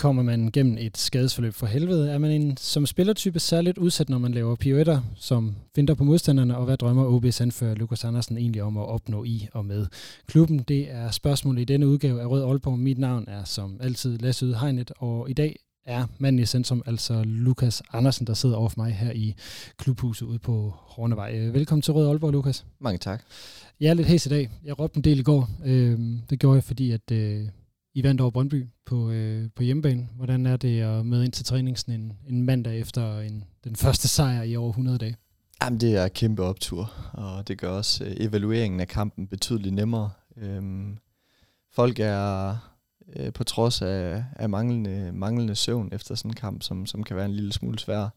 Kommer man gennem et skadesforløb for helvede? Er man en, som spillertype særligt udsat, når man laver pirouetter, som finder på modstanderne, og hvad drømmer OB's anfører Lukas Andersen egentlig om at opnå i og med klubben? Det er spørgsmålet i denne udgave af Rød Aalborg. Mit navn er som altid Lasse Yde Hegnet, og i dag er manden i centrum, altså Lukas Andersen, der sidder over for mig her i klubhuset ude på Hornevej. Velkommen til Rød Aalborg, Lukas. Mange tak. Jeg er lidt hæs i dag. Jeg råbte en del i går. Øhm, det gjorde jeg, fordi at øh, i vandt over Brøndby på, øh, på hjemmebane. Hvordan er det at med ind til træning sådan en, en mandag efter en, den første sejr i over 100 dage? Jamen, det er en kæmpe optur, og det gør også øh, evalueringen af kampen betydeligt nemmere. Øhm, folk er øh, på trods af, af manglende, manglende søvn efter sådan en kamp, som, som kan være en lille smule svær,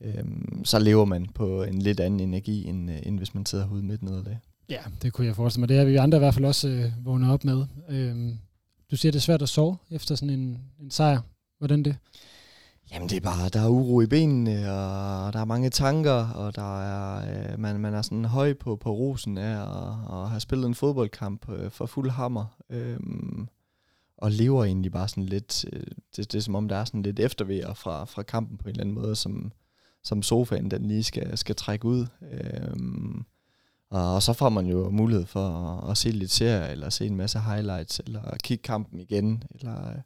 øhm, så lever man på en lidt anden energi, end, øh, end hvis man sidder hovedet midt nederlag. Ja, det kunne jeg forestille mig. Det er vi andre i hvert fald også øh, vågnet op med. Øhm, du siger, det er svært at sove efter sådan en, en sejr. Hvordan det? Jamen det er bare, der er uro i benene, og der er mange tanker, og der er, øh, man, man er sådan høj på, på rosen af at, at have spillet en fodboldkamp øh, for fuld hammer. Øh, og lever egentlig bare sådan lidt, øh, det, det er som om der er sådan lidt eftervejer fra, fra kampen på en eller anden måde, som, som sofaen den lige skal, skal trække ud. Øh, og så får man jo mulighed for at, at se lidt serie, eller se en masse highlights, eller kigge kampen igen, eller øh,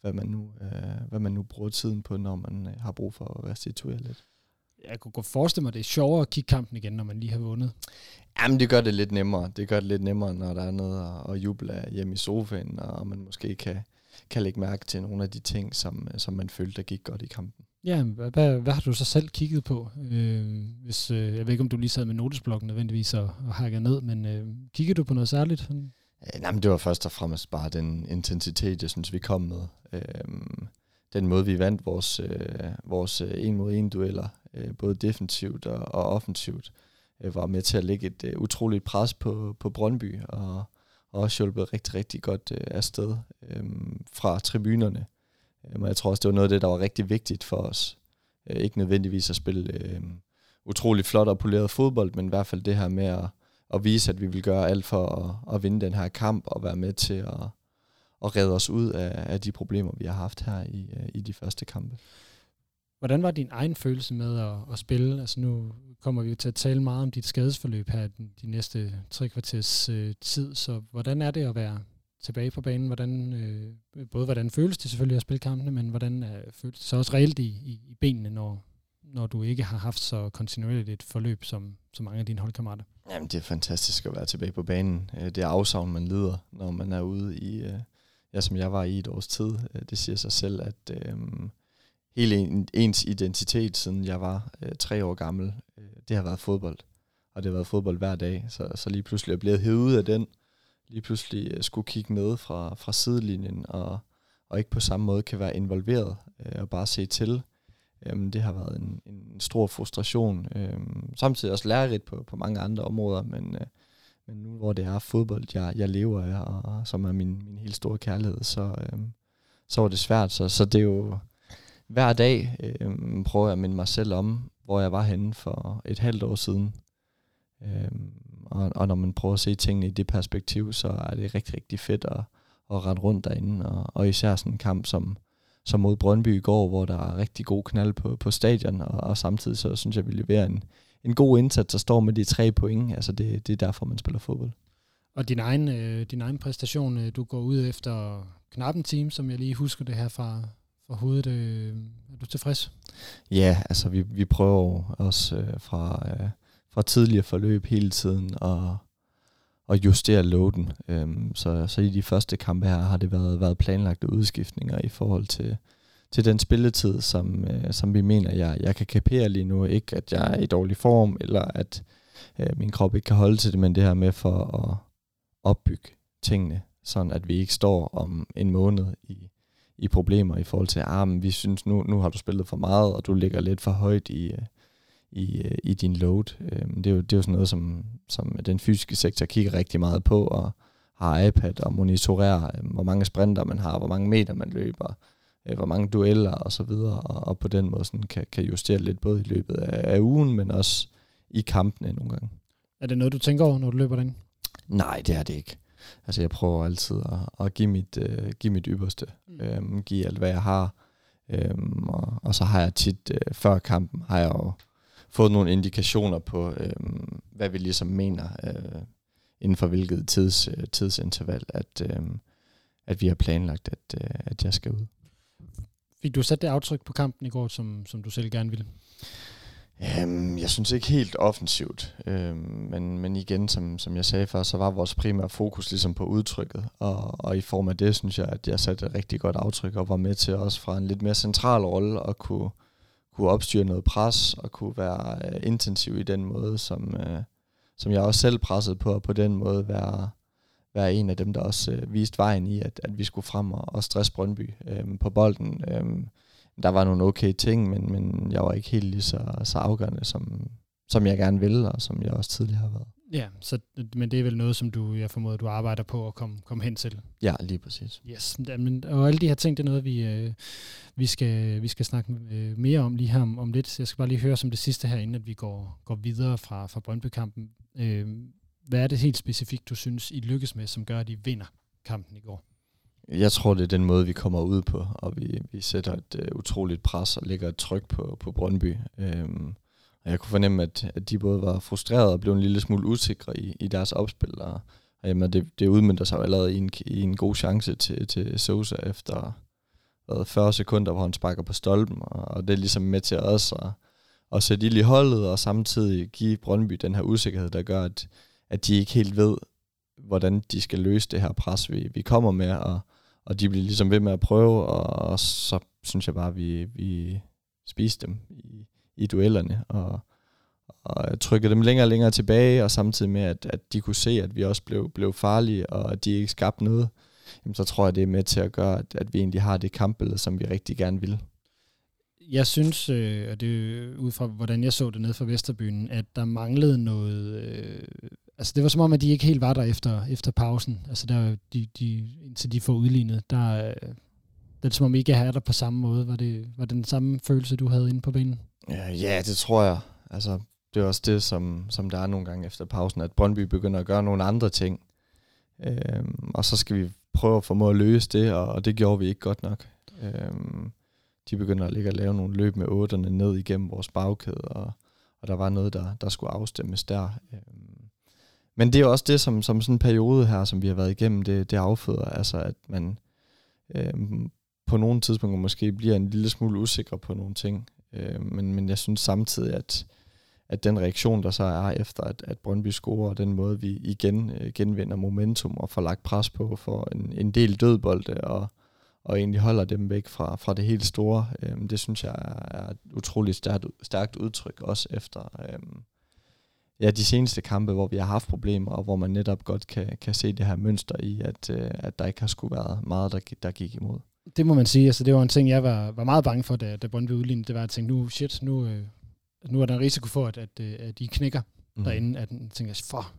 hvad man nu, øh, hvad man nu bruger tiden på, når man øh, har brug for at restituere lidt. Jeg kunne godt forestille mig, at det er sjovere at kigge kampen igen, når man lige har vundet. Jamen, det gør det lidt nemmere. Det gør det lidt nemmere, når der er noget at, at juble hjemme i sofaen, og man måske kan, kan lægge mærke til nogle af de ting, som, som man følte, der gik godt i kampen. Ja, hvad, hvad, hvad har du så selv kigget på? Øh, hvis, øh, jeg ved ikke, om du lige sad med notesblokken nødvendigvis og, og hakket ned, men øh, kiggede du på noget særligt? Øh, nej, men det var først og fremmest bare den intensitet, jeg synes, vi kom med. Øh, den måde, vi vandt vores, øh, vores øh, en mod en dueller, øh, både defensivt og, og offensivt, øh, var med til at lægge et øh, utroligt pres på, på Brøndby, og, og også hjulpet rigtig, rigtig godt øh, afsted øh, fra tribunerne. Øhm, men jeg tror også, det var noget af det, der var rigtig vigtigt for os. Øh, ikke nødvendigvis at spille øh, utrolig flot og poleret fodbold, men i hvert fald det her med at, at vise, at vi vil gøre alt for at, at vinde den her kamp og være med til at, at redde os ud af, af de problemer, vi har haft her i, øh, i de første kampe. Hvordan var din egen følelse med at, at spille? Altså nu kommer vi jo til at tale meget om dit skadesforløb her de næste tre kvarters øh, tid, så hvordan er det at være tilbage på banen, hvordan, øh, både hvordan føles det selvfølgelig at spille kampene, men hvordan øh, føles det så også reelt i, i, i benene, når, når du ikke har haft så kontinuerligt et forløb som, som mange af dine holdkammerater? Jamen, det er fantastisk at være tilbage på banen. Øh, det er afsavn, man lider, når man er ude i, øh, ja, som jeg var i et års tid. Øh, det siger sig selv, at øh, hele ens identitet, siden jeg var øh, tre år gammel, øh, det har været fodbold. Og det har været fodbold hver dag, så, så lige pludselig er jeg blevet hævet ud af den, lige pludselig øh, skulle kigge med fra, fra sidelinjen, og, og ikke på samme måde kan være involveret øh, og bare se til. Øhm, det har været en, en stor frustration. Øhm, samtidig også lærerigt på, på mange andre områder, men, øh, men nu hvor det er fodbold, jeg, jeg lever af, og, og som er min, min helt store kærlighed, så, øhm, så var det svært. Så, så det er jo hver dag øhm, prøver jeg at minde mig selv om, hvor jeg var henne for et halvt år siden. Øhm, og, og når man prøver at se tingene i det perspektiv, så er det rigtig, rigtig fedt at, at rette rundt derinde. Og, og især sådan en kamp som, som mod Brøndby i går, hvor der er rigtig god knald på, på stadion, og, og samtidig så synes jeg, vi leverer en, en god indsats, der står med de tre point. Altså det, det er derfor, man spiller fodbold. Og din egen, øh, din egen præstation, øh, du går ud efter knap en time, som jeg lige husker det her fra, fra hovedet. Øh, er du tilfreds? Ja, altså vi, vi prøver også øh, fra... Øh, fra tidligere forløb hele tiden og, og justere loaden. Øhm, så, så i de første kampe her har det været, været planlagte udskiftninger i forhold til, til den spilletid, som, øh, som vi mener, jeg, jeg kan kapere lige nu. Ikke at jeg er i dårlig form, eller at øh, min krop ikke kan holde til det, men det her med for at opbygge tingene, sådan at vi ikke står om en måned i, i problemer i forhold til armen. Ah, vi synes, nu, nu har du spillet for meget, og du ligger lidt for højt i, øh, i, øh, i din load. Øh, det, er jo, det er jo sådan noget, som, som den fysiske sektor kigger rigtig meget på, og har iPad og monitorerer, hvor mange sprinter man har, hvor mange meter man løber, hvor mange dueller og så videre, og, og på den måde sådan kan, kan justere lidt både i løbet af, af ugen, men også i kampene nogle gange. Er det noget, du tænker over, når du løber den? Nej, det er det ikke. Altså jeg prøver altid at, at give, mit, uh, give mit ypperste, mm. øhm, give alt, hvad jeg har. Øhm, og, og så har jeg tit, uh, før kampen, har jeg jo fået nogle indikationer på, øhm, hvad vi ligesom mener, uh, inden for hvilket tids, uh, tidsinterval, at, øhm, at vi har planlagt, at, uh, at jeg skal ud. Fik du sat det aftryk på kampen i går, som, som du selv gerne ville? Um, jeg synes ikke helt offensivt, um, men, men igen, som, som jeg sagde før, så var vores primære fokus ligesom på udtrykket, og, og i form af det synes jeg, at jeg satte et rigtig godt aftryk, og var med til også fra en lidt mere central rolle at kunne, kunne opstyre noget pres, og kunne være øh, intensiv i den måde, som, øh, som jeg også selv pressede på, og på den måde være, være en af dem, der også øh, viste vejen i, at, at vi skulle frem og, og stresse Brøndby øh, på bolden. Øh, der var nogle okay ting, men, men jeg var ikke helt lige så, så afgørende, som, som jeg gerne ville, og som jeg også tidligere har været. Ja, så, men det er vel noget, som du, jeg formoder, du arbejder på at komme, komme hen til. Ja, lige præcis. Yes, men, og alle de her ting, det er noget, vi, øh, vi, skal, vi skal snakke øh, mere om lige her om, om lidt. Jeg skal bare lige høre som det sidste her, inden at vi går, går videre fra, fra Brøndby-kampen. Øh, hvad er det helt specifikt, du synes, I lykkes med, som gør, at I vinder kampen i går? Jeg tror, det er den måde, vi kommer ud på, og vi, vi sætter et uh, utroligt pres og lægger et tryk på, på Brøndby. Um, og jeg kunne fornemme, at, at de både var frustrerede og blev en lille smule usikre i, i deres opspil. Og, og jamen, det, det udmyndter sig jo allerede i en, i en god chance til, til Sosa efter hvad, 40 sekunder, hvor han sparker på stolpen. Og, og det er ligesom med til os at, at sætte ild i holdet, og samtidig give Brøndby den her usikkerhed, der gør, at, at de ikke helt ved, hvordan de skal løse det her pres, vi, vi kommer med, og, og de bliver ligesom ved med at prøve, og, og så synes jeg bare, at vi, vi spiste dem i, i duellerne, og, og trykkede dem længere og længere tilbage, og samtidig med, at, at de kunne se, at vi også blev, blev farlige, og at de ikke skabte noget, jamen, så tror jeg, det er med til at gøre, at, at vi egentlig har det kampbillede, som vi rigtig gerne vil. Jeg synes, øh, og det er ud fra, hvordan jeg så det ned fra Vesterbyen, at der manglede noget øh, Altså det var som om, at de ikke helt var der efter, efter pausen. Altså der, de, de, indtil de får udlignet, der, øh, det er som om ikke er der på samme måde. Var det, var det den samme følelse, du havde inde på banen? Ja, ja det tror jeg. Altså, det er også det, som, som der er nogle gange efter pausen, at Brøndby begynder at gøre nogle andre ting. Øhm, og så skal vi prøve at formå at løse det, og, og det gjorde vi ikke godt nok. Øhm, de begynder at ligge og lave nogle løb med otterne ned igennem vores bagkæde, og, og der var noget, der, der skulle afstemmes der. Øhm, men det er også det, som, som sådan en periode her, som vi har været igennem, det, det afføder, altså at man øhm, på nogle tidspunkter måske bliver en lille smule usikker på nogle ting. Øh, men, men jeg synes samtidig, at, at den reaktion, der så er efter, at, at Brøndby scorer, og den måde, vi igen øh, genvinder momentum og får lagt pres på for en, en del dødbolde, og, og egentlig holder dem væk fra, fra det helt store, øh, det synes jeg er, et utroligt stærkt, stærkt udtryk, også efter... Øh, ja, de seneste kampe, hvor vi har haft problemer, og hvor man netop godt kan, kan se det her mønster i, at, øh, at der ikke har skulle været meget, der, der gik imod. Det må man sige. Altså, det var en ting, jeg var, var meget bange for, da, da Brøndby udlignede. Det var at tænke, nu, shit, nu, øh, nu er der en risiko for, at, at, øh, at de knækker mm. derinde. At jeg tænker, for,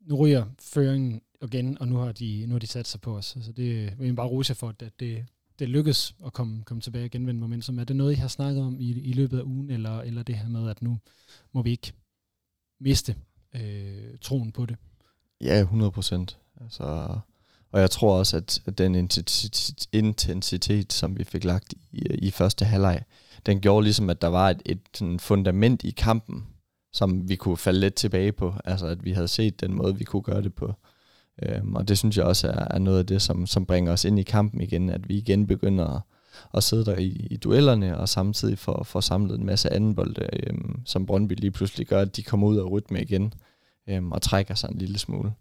nu ryger føringen igen, og nu har de, nu har de sat sig på os. Så altså, det vil jeg bare rose for, at det, det lykkes at komme, komme tilbage og genvinde momentum. Er det noget, I har snakket om i, i løbet af ugen, eller, eller det her med, at nu må vi ikke miste øh, troen på det. Ja, 100 procent. Altså, og jeg tror også, at, den intensitet, som vi fik lagt i, øh, i første halvleg, den gjorde ligesom, at der var et, et sådan fundament i kampen, som vi kunne falde lidt tilbage på. Altså, at vi havde set den måde, vi kunne gøre det på. Øhm, og det synes jeg også er, er noget af det, som, som bringer os ind i kampen igen, at vi igen begynder at at sidde der i, i duellerne, og samtidig få, få samlet en masse anden bolde, øhm, som Brøndby lige pludselig gør, at de kommer ud af rytme igen, øhm, og trækker sig en lille smule.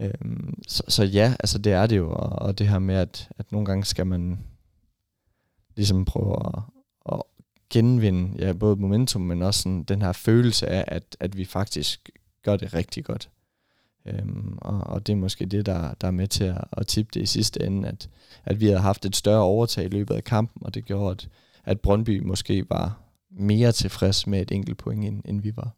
Øhm, så, så ja, altså det er det jo, og, og det her med, at, at nogle gange skal man ligesom prøve at, at genvinde ja, både momentum, men også sådan den her følelse af, at, at vi faktisk gør det rigtig godt. Øhm, og, og det er måske det, der, der er med til at, at tippe det i sidste ende, at, at vi havde haft et større overtag i løbet af kampen, og det gjorde, at, at Brøndby måske var mere tilfreds med et enkelt point, end, end vi var.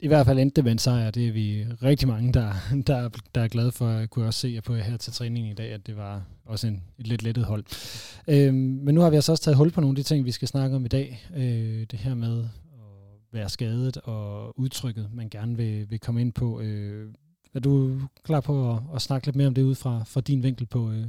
I hvert fald endte det med en sejr. Det er vi rigtig mange, der, der, der er glade for. Jeg kunne også se på her til træningen i dag, at det var også en, et lidt lettet hold. Øhm, men nu har vi altså også taget hul på nogle af de ting, vi skal snakke om i dag. Øh, det her med at være skadet og udtrykket, man gerne vil, vil komme ind på. Øh, er du klar på at, at snakke lidt mere om det ud fra, fra din vinkel på, øh,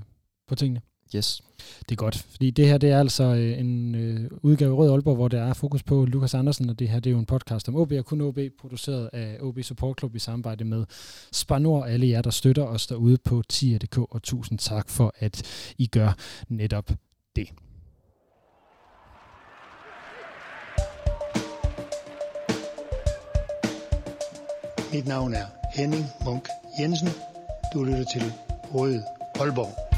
på tingene? Yes. Det er godt, fordi det her det er altså øh, en øh, udgave af Rød Aalborg, hvor der er fokus på Lukas Andersen, og det her det er jo en podcast om OB og kun OB, produceret af OB Support Club i samarbejde med Spanor, alle jer, der støtter os derude på tier.dk, og tusind tak for, at I gør netop det. Mit navn er Henning Munk Jensen. Du lytter til Rød Aalborg.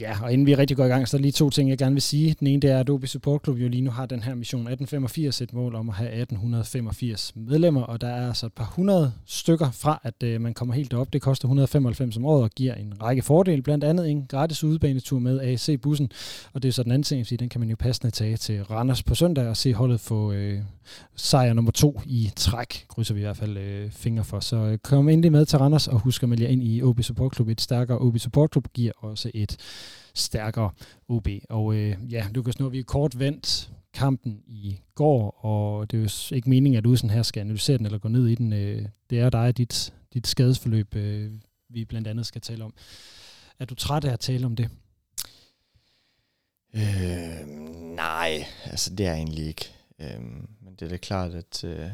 Ja, og inden vi rigtig går i gang, så er der lige to ting, jeg gerne vil sige. Den ene det er, at OB Support Club jo lige nu har den her mission 1885, et mål om at have 1885 medlemmer, og der er altså et par hundrede stykker fra, at øh, man kommer helt derop. Det koster 195 om året og giver en række fordele, blandt andet en gratis udebanetur med AC-bussen, og det er så den anden ting, den kan man jo passende tage til Randers på søndag og se holdet få øh, sejr nummer to i træk, krydser vi i hvert fald øh, fingre for. Så øh, kom endelig med til Randers og husk at melde jer ind i OB Support Club. Et stærkere OB Support Club giver også et stærkere OB. Og øh, ja, Lukas, nu har vi kort vendt kampen i går, og det er jo ikke meningen, at du sådan her skal analysere den eller gå ned i den. Øh, det er dig og dit, dit skadesforløb, øh, vi blandt andet skal tale om. Er du træt af at tale om det? Øh, nej, altså det er jeg egentlig ikke. Øh, men det er da klart, at, øh,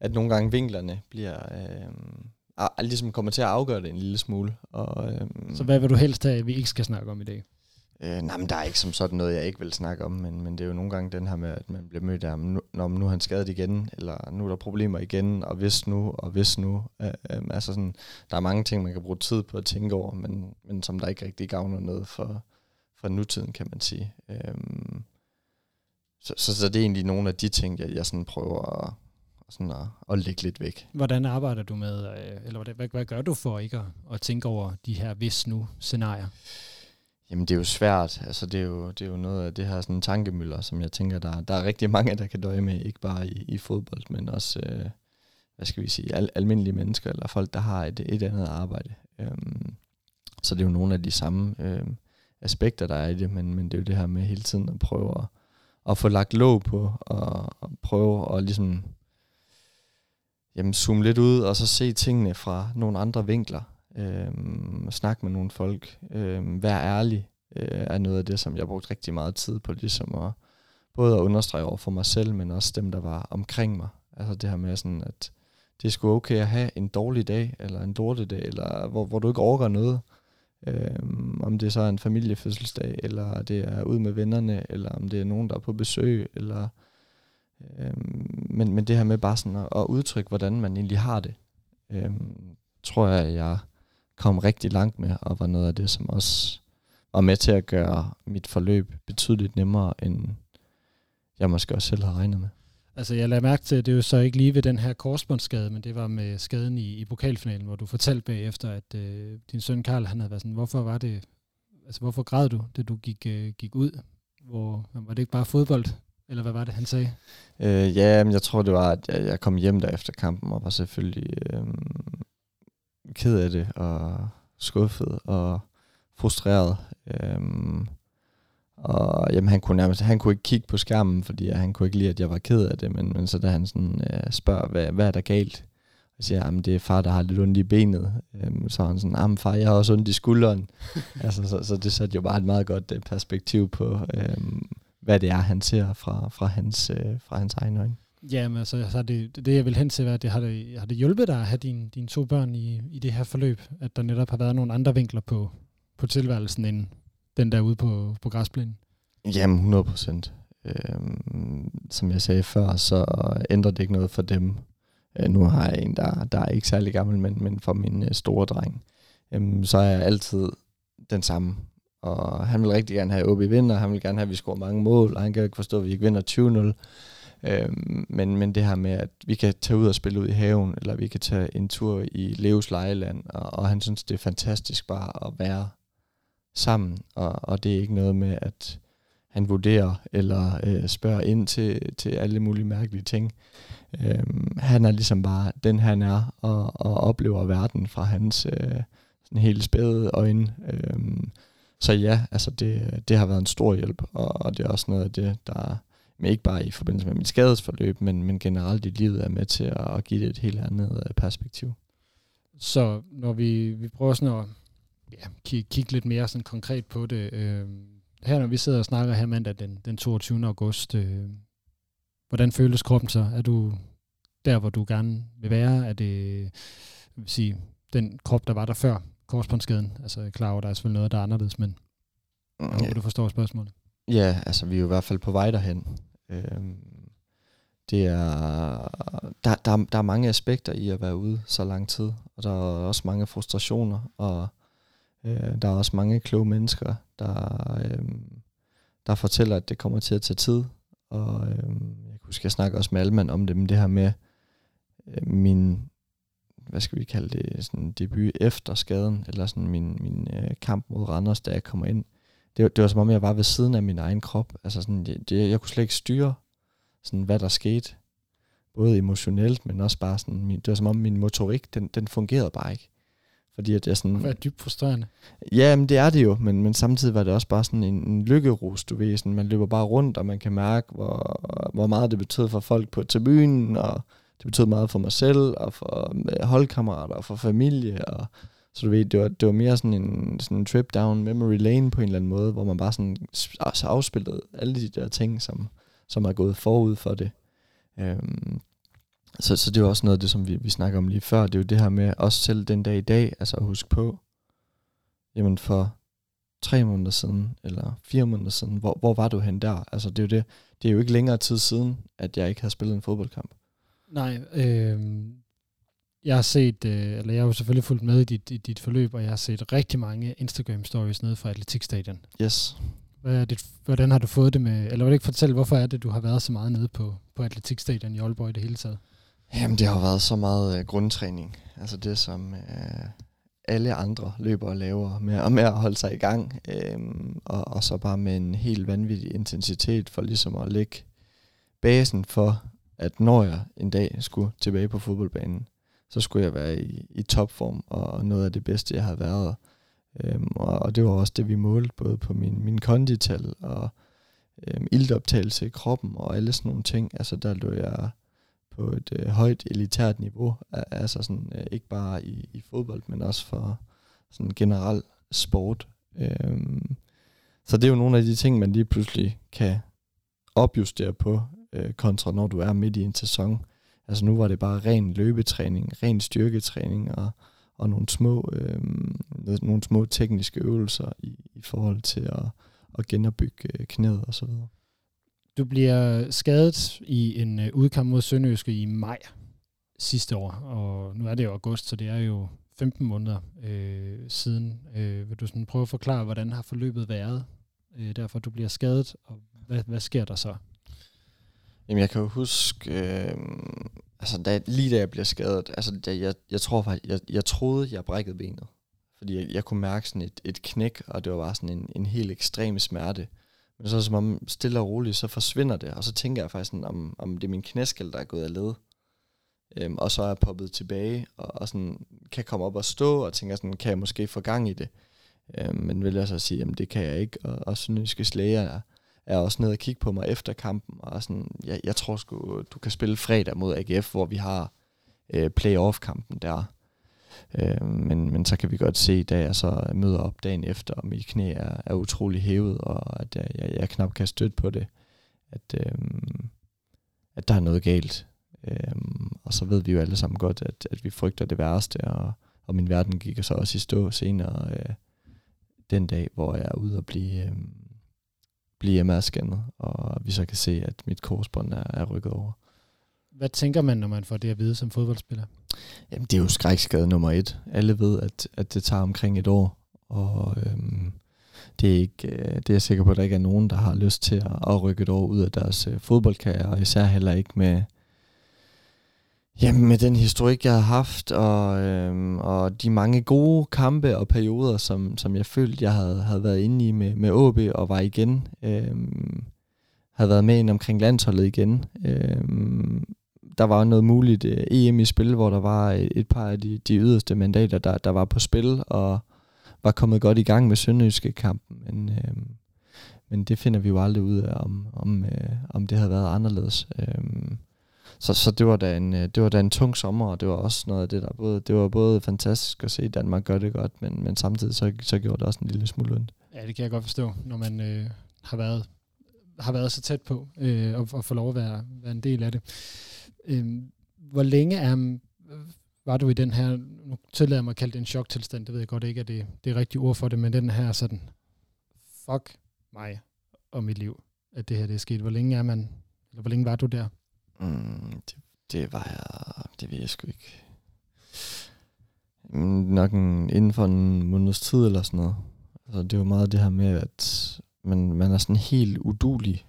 at nogle gange vinklerne bliver... Øh, ligesom kommer til at afgøre det en lille smule. Og, øhm, så hvad vil du helst have, at vi ikke skal snakke om i dag? Øh, nej, men der er ikke som sådan noget, jeg ikke vil snakke om, men, men det er jo nogle gange den her med, at man bliver mødt af, nu, når nu er han skadet igen, eller nu er der problemer igen, og hvis nu, og hvis nu. Øh, øh, altså sådan, der er mange ting, man kan bruge tid på at tænke over, men, men som der ikke rigtig gavner noget for, for nutiden, kan man sige. Øh, så, så, så det er egentlig nogle af de ting, jeg, jeg sådan prøver at, sådan at, at lægge lidt væk. Hvordan arbejder du med, øh, eller hvad, hvad, hvad gør du for ikke at, at tænke over de her hvis nu scenarier? Jamen det er jo svært, altså det er jo, det er jo noget af det her sådan tankemøller, som jeg tænker, der, der er rigtig mange, der kan døje med, ikke bare i, i fodbold, men også, øh, hvad skal vi sige, al, almindelige mennesker, eller folk, der har et, et andet arbejde. Øhm, så det er jo nogle af de samme øh, aspekter, der er i det, men, men det er jo det her med hele tiden at prøve at, at få lagt låg på, og, og prøve at ligesom jamen, zoome lidt ud, og så se tingene fra nogle andre vinkler. Øhm, snakke med nogle folk. Øhm, vær ærlig øh, er noget af det, som jeg har brugt rigtig meget tid på, ligesom at både at understrege over for mig selv, men også dem, der var omkring mig. Altså det her med sådan, at det er sgu okay at have en dårlig dag, eller en dårlig dag, eller hvor, hvor du ikke overgår noget. Øhm, om det så er en familiefødselsdag, eller det er ud med vennerne, eller om det er nogen, der er på besøg, eller Øhm, men, men det her med bare sådan at, at udtrykke, hvordan man egentlig har det, øhm, tror jeg, jeg kom rigtig langt med, og var noget af det, som også var med til at gøre mit forløb betydeligt nemmere, end jeg måske også selv havde regnet med. Altså jeg lagde mærke til, at det er jo så ikke lige ved den her korsbåndsskade, men det var med skaden i, i pokalfinalen, hvor du fortalte bagefter, at øh, din søn Karl, han havde været sådan, hvorfor var det, altså hvorfor græd du, da du gik, øh, gik ud? Hvor, var det ikke bare fodbold, eller hvad var det, han sagde? Øh, ja, men jeg tror, det var, at jeg, jeg kom hjem der efter kampen, og var selvfølgelig øh, ked af det, og skuffet, og frustreret. Øh, og jamen, han kunne nærmest, han kunne ikke kigge på skærmen, fordi han kunne ikke lide, at jeg var ked af det, men, men så da han sådan, øh, spørger, hvad, hvad er der galt? Jeg siger, at det er far, der har lidt ondt i benet. Øhm, så er han sådan, at far, jeg har også ondt i skulderen. altså, så, så det satte jo bare et meget godt øh, perspektiv på, øhm, hvad det er, han ser fra, fra, hans, øh, fra hans egen øjne. Jamen, altså, så er det, det jeg vil hen til, at det har, det, har det hjulpet dig at have dine, dine to børn i, i det her forløb, at der netop har været nogle andre vinkler på, på tilværelsen, end den der ude på, på græsplænen? Jamen, 100 procent. Øhm, som jeg sagde før, så ændrer det ikke noget for dem. Øh, nu har jeg en, der, der er ikke særlig gammel, men, men for min øh, store dreng, øhm, så er jeg altid den samme og han vil rigtig gerne have OB vinder, han vil gerne have, at vi scorer mange mål, og han kan ikke forstå, at vi ikke vinder Øhm, men, men det her med, at vi kan tage ud og spille ud i haven, eller vi kan tage en tur i Leos lejeland, og, og han synes, det er fantastisk bare at være sammen, og, og det er ikke noget med, at han vurderer eller øh, spørger ind til, til alle mulige mærkelige ting. Øhm, han er ligesom bare den, han er, og, og oplever verden fra hans øh, sådan helt spæde øjne. Øhm, så ja, altså det, det har været en stor hjælp, og, og det er også noget af det, der men ikke bare i forbindelse med mit skadesforløb, men, men generelt i livet er med til at, at give det et helt andet øh, perspektiv. Så når vi, vi prøver sådan at ja, kigge, kigge lidt mere sådan konkret på det, øh, her når vi sidder og snakker her mandag den, den 22. august, øh, hvordan føles kroppen så? Er du der, hvor du gerne vil være? Er det vil sige, den krop, der var der før korsbåndsskaden? Altså klar over, der er selvfølgelig noget, der er anderledes, men jeg håber, ja. du forstår spørgsmålet. Ja, altså vi er jo i hvert fald på vej derhen. Øhm, det er, der, der, der er mange aspekter i at være ude så lang tid, og der er også mange frustrationer, og øh, der er også mange kloge mennesker, der, øh, der fortæller, at det kommer til at tage tid. Og øh, jeg kunne huske, jeg snakker også med Alman om det, men det her med øh, min, hvad skal vi kalde det, sådan debut efter skaden, eller sådan min, min øh, kamp mod Randers, da jeg kommer ind. Det, det var som om, jeg var ved siden af min egen krop. Altså sådan, det, det, jeg kunne slet ikke styre, sådan, hvad der skete. Både emotionelt, men også bare sådan, min, det var som om min motorik, den, den fungerede bare ikke. Fordi at jeg sådan... Det er dybt frustrerende. Ja, men det er det jo, men, men samtidig var det også bare sådan en, en lykkerus, du ved. Sådan, man løber bare rundt, og man kan mærke, hvor, hvor meget det betød for folk på tribunen, og det betød meget for mig selv, og for øh, holdkammerater, og for familie, og så du ved, det var, det var mere sådan en, sådan en trip down memory lane på en eller anden måde, hvor man bare sådan altså afspillede alle de der ting, som, som er gået forud for det. Øhm, så, så det er også noget af det, som vi, vi snakker om lige før. Det er jo det her med, også selv den dag i dag, altså at huske på, jamen for tre måneder siden, eller fire måneder siden, hvor, hvor var du hen der? Altså det er jo det, det er jo ikke længere tid siden, at jeg ikke har spillet en fodboldkamp. Nej, øh, jeg har set, øh, eller jeg har jo selvfølgelig fulgt med i dit, i dit forløb, og jeg har set rigtig mange Instagram-stories nede fra Atletikstadion. Yes. Hvad er det, hvordan har du fået det med, eller vil du ikke fortælle, hvorfor er det, du har været så meget nede på, på Atletikstadion i Aalborg i det hele taget? Jamen, det har været så meget øh, grundtræning. Altså det, som øh, alle andre løber og laver, med, og med at holde sig i gang. Øh, og, og så bare med en helt vanvittig intensitet for ligesom at lægge basen for, at når jeg en dag skulle tilbage på fodboldbanen, så skulle jeg være i, i topform, og noget af det bedste, jeg har været. Øhm, og, og det var også det, vi målte, både på min, min kondital og øhm, iltoptagelse i kroppen, og alle sådan nogle ting. Altså der lå jeg på et øh, højt elitært niveau, altså sådan, øh, ikke bare i, i fodbold, men også for sådan generel sport. Øhm, så det er jo nogle af de ting, man lige pludselig kan opjustere på, øh, kontra når du er midt i en sæson. Altså nu var det bare ren løbetræning, ren styrketræning og, og nogle små, øh, nogle små tekniske øvelser i, i forhold til at, at genopbygge øh, knæet og så videre. Du bliver skadet i en øh, udkamp mod Sønderjyske i maj sidste år, og nu er det jo august, så det er jo 15 måneder øh, siden. Øh, vil du sådan prøve at forklare, hvordan har forløbet været, øh, derfor du bliver skadet, og hvad, hvad sker der så? Jamen jeg kan jo huske, øh, altså da, lige da jeg bliver skadet, altså da jeg, jeg tror faktisk, jeg, jeg troede, jeg brækkede benet. Fordi jeg, jeg kunne mærke sådan et, et knæk, og det var bare sådan en, en helt ekstrem smerte. Men så som om stille og roligt, så forsvinder det, og så tænker jeg faktisk sådan, om, om det er min knæskal, der er gået af led. Øhm, og så er jeg poppet tilbage, og, og sådan kan komme op og stå, og tænker sådan, kan jeg måske få gang i det? Øhm, men vil jeg så sige, jamen det kan jeg ikke, og, og slæge Slæger er også nede og kigge på mig efter kampen, og sådan, jeg, jeg tror sgu, du kan spille fredag mod AGF, hvor vi har øh, playoff-kampen der. Øh, men, men så kan vi godt se, da jeg så møder op dagen efter, og mit knæ er, er utrolig hævet, og at jeg, jeg, jeg knap kan støtte på det, at, øh, at der er noget galt. Øh, og så ved vi jo alle sammen godt, at, at vi frygter det værste, og, og min verden gik så også i stå senere øh, den dag, hvor jeg er ude og blive... Øh, blive MR-scannet, og vi så kan se, at mit korsbånd er, er rykket over. Hvad tænker man, når man får det at vide som fodboldspiller? Jamen, det er jo skrækskade nummer et. Alle ved, at, at det tager omkring et år, og øhm, det er, ikke, øh, det er jeg sikker på, at der ikke er nogen, der har lyst til at, at rykke et år ud af deres øh, fodboldkarriere, og især heller ikke med, Jamen med den historik, jeg har haft, og, øhm, og de mange gode kampe og perioder, som, som jeg følte, jeg havde, havde været inde i med, med AB og var igen, øhm, havde været med ind omkring landsholdet igen. Øhm, der var noget muligt øh, EM i spil, hvor der var et, et par af de, de yderste mandater, der, der var på spil, og var kommet godt i gang med Sønderjyske kampen. Men, øhm, men det finder vi jo aldrig ud af, om, om, øh, om det havde været anderledes. Øhm, så, så det var da en øh, det var da en tung sommer, og det var også noget af det der både det var både fantastisk at se Danmark gøre det godt, men men samtidig så så gjorde det også en lille smule ondt. Ja, det kan jeg godt forstå, når man øh, har været har været så tæt på øh, og, og få lov at være, være en del af det. Øh, hvor længe er øh, var du i den her, nu tillader jeg mig at kalde det en choktilstand, det ved jeg godt ikke, at det, det er rigtige ord for det, men den her sådan, fuck mig og mit liv, at det her det er sket. Hvor længe er man, eller hvor længe var du der? Mm, det, det var jeg, det ved jeg sgu ikke. Nok en, inden for en måneds tid eller sådan noget. Altså, det var meget det her med, at man, man er sådan helt udulig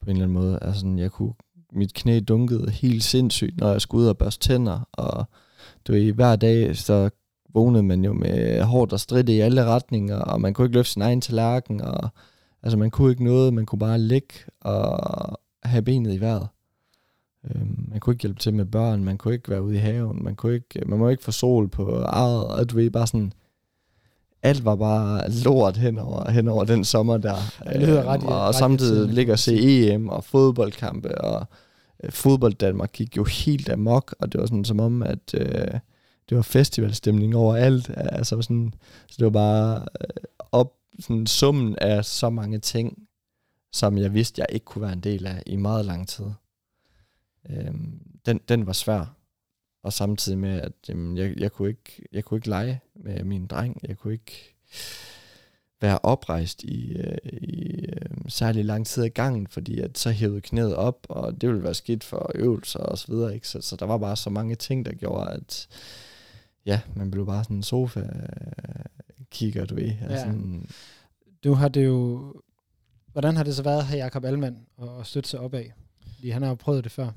på en eller anden måde. Altså, jeg kunne, mit knæ dunkede helt sindssygt, når jeg skulle ud og børste tænder, og du ved, hver dag, så vågnede man jo med hårdt og stridt i alle retninger, og man kunne ikke løfte sin egen tallerken, og altså man kunne ikke noget, man kunne bare ligge og have benet i vejret. Øhm, man kunne ikke hjælpe til med børn, man kunne ikke være ude i haven, man, kunne ikke, man må ikke få sol på eget, og du ved, bare sådan, alt var bare lort henover, henover den sommer der. Det lyder ret, øhm, og ret samtidig ligger og se EM og fodboldkampe, og øh, fodbold Danmark gik jo helt amok, og det var sådan som om, at øh, det var festivalstemning over alt. Altså sådan, så det var bare øh, op, sådan summen af så mange ting, som jeg vidste, jeg ikke kunne være en del af i meget lang tid øh, den, den var svær. Og samtidig med, at jamen, jeg, jeg, kunne ikke, jeg kunne ikke lege med min dreng. Jeg kunne ikke være oprejst i, øh, i øh, særlig lang tid ad gangen, fordi at så hævede knæet op, og det ville være skidt for øvelser og så videre. Ikke? Så, så der var bare så mange ting, der gjorde, at ja, man blev bare sådan en sofa kigger, du ved. Ja. Altså, du har det jo... Hvordan har det så været her, Jakob Alman, at støtte sig opad? Fordi han har jo prøvet det før.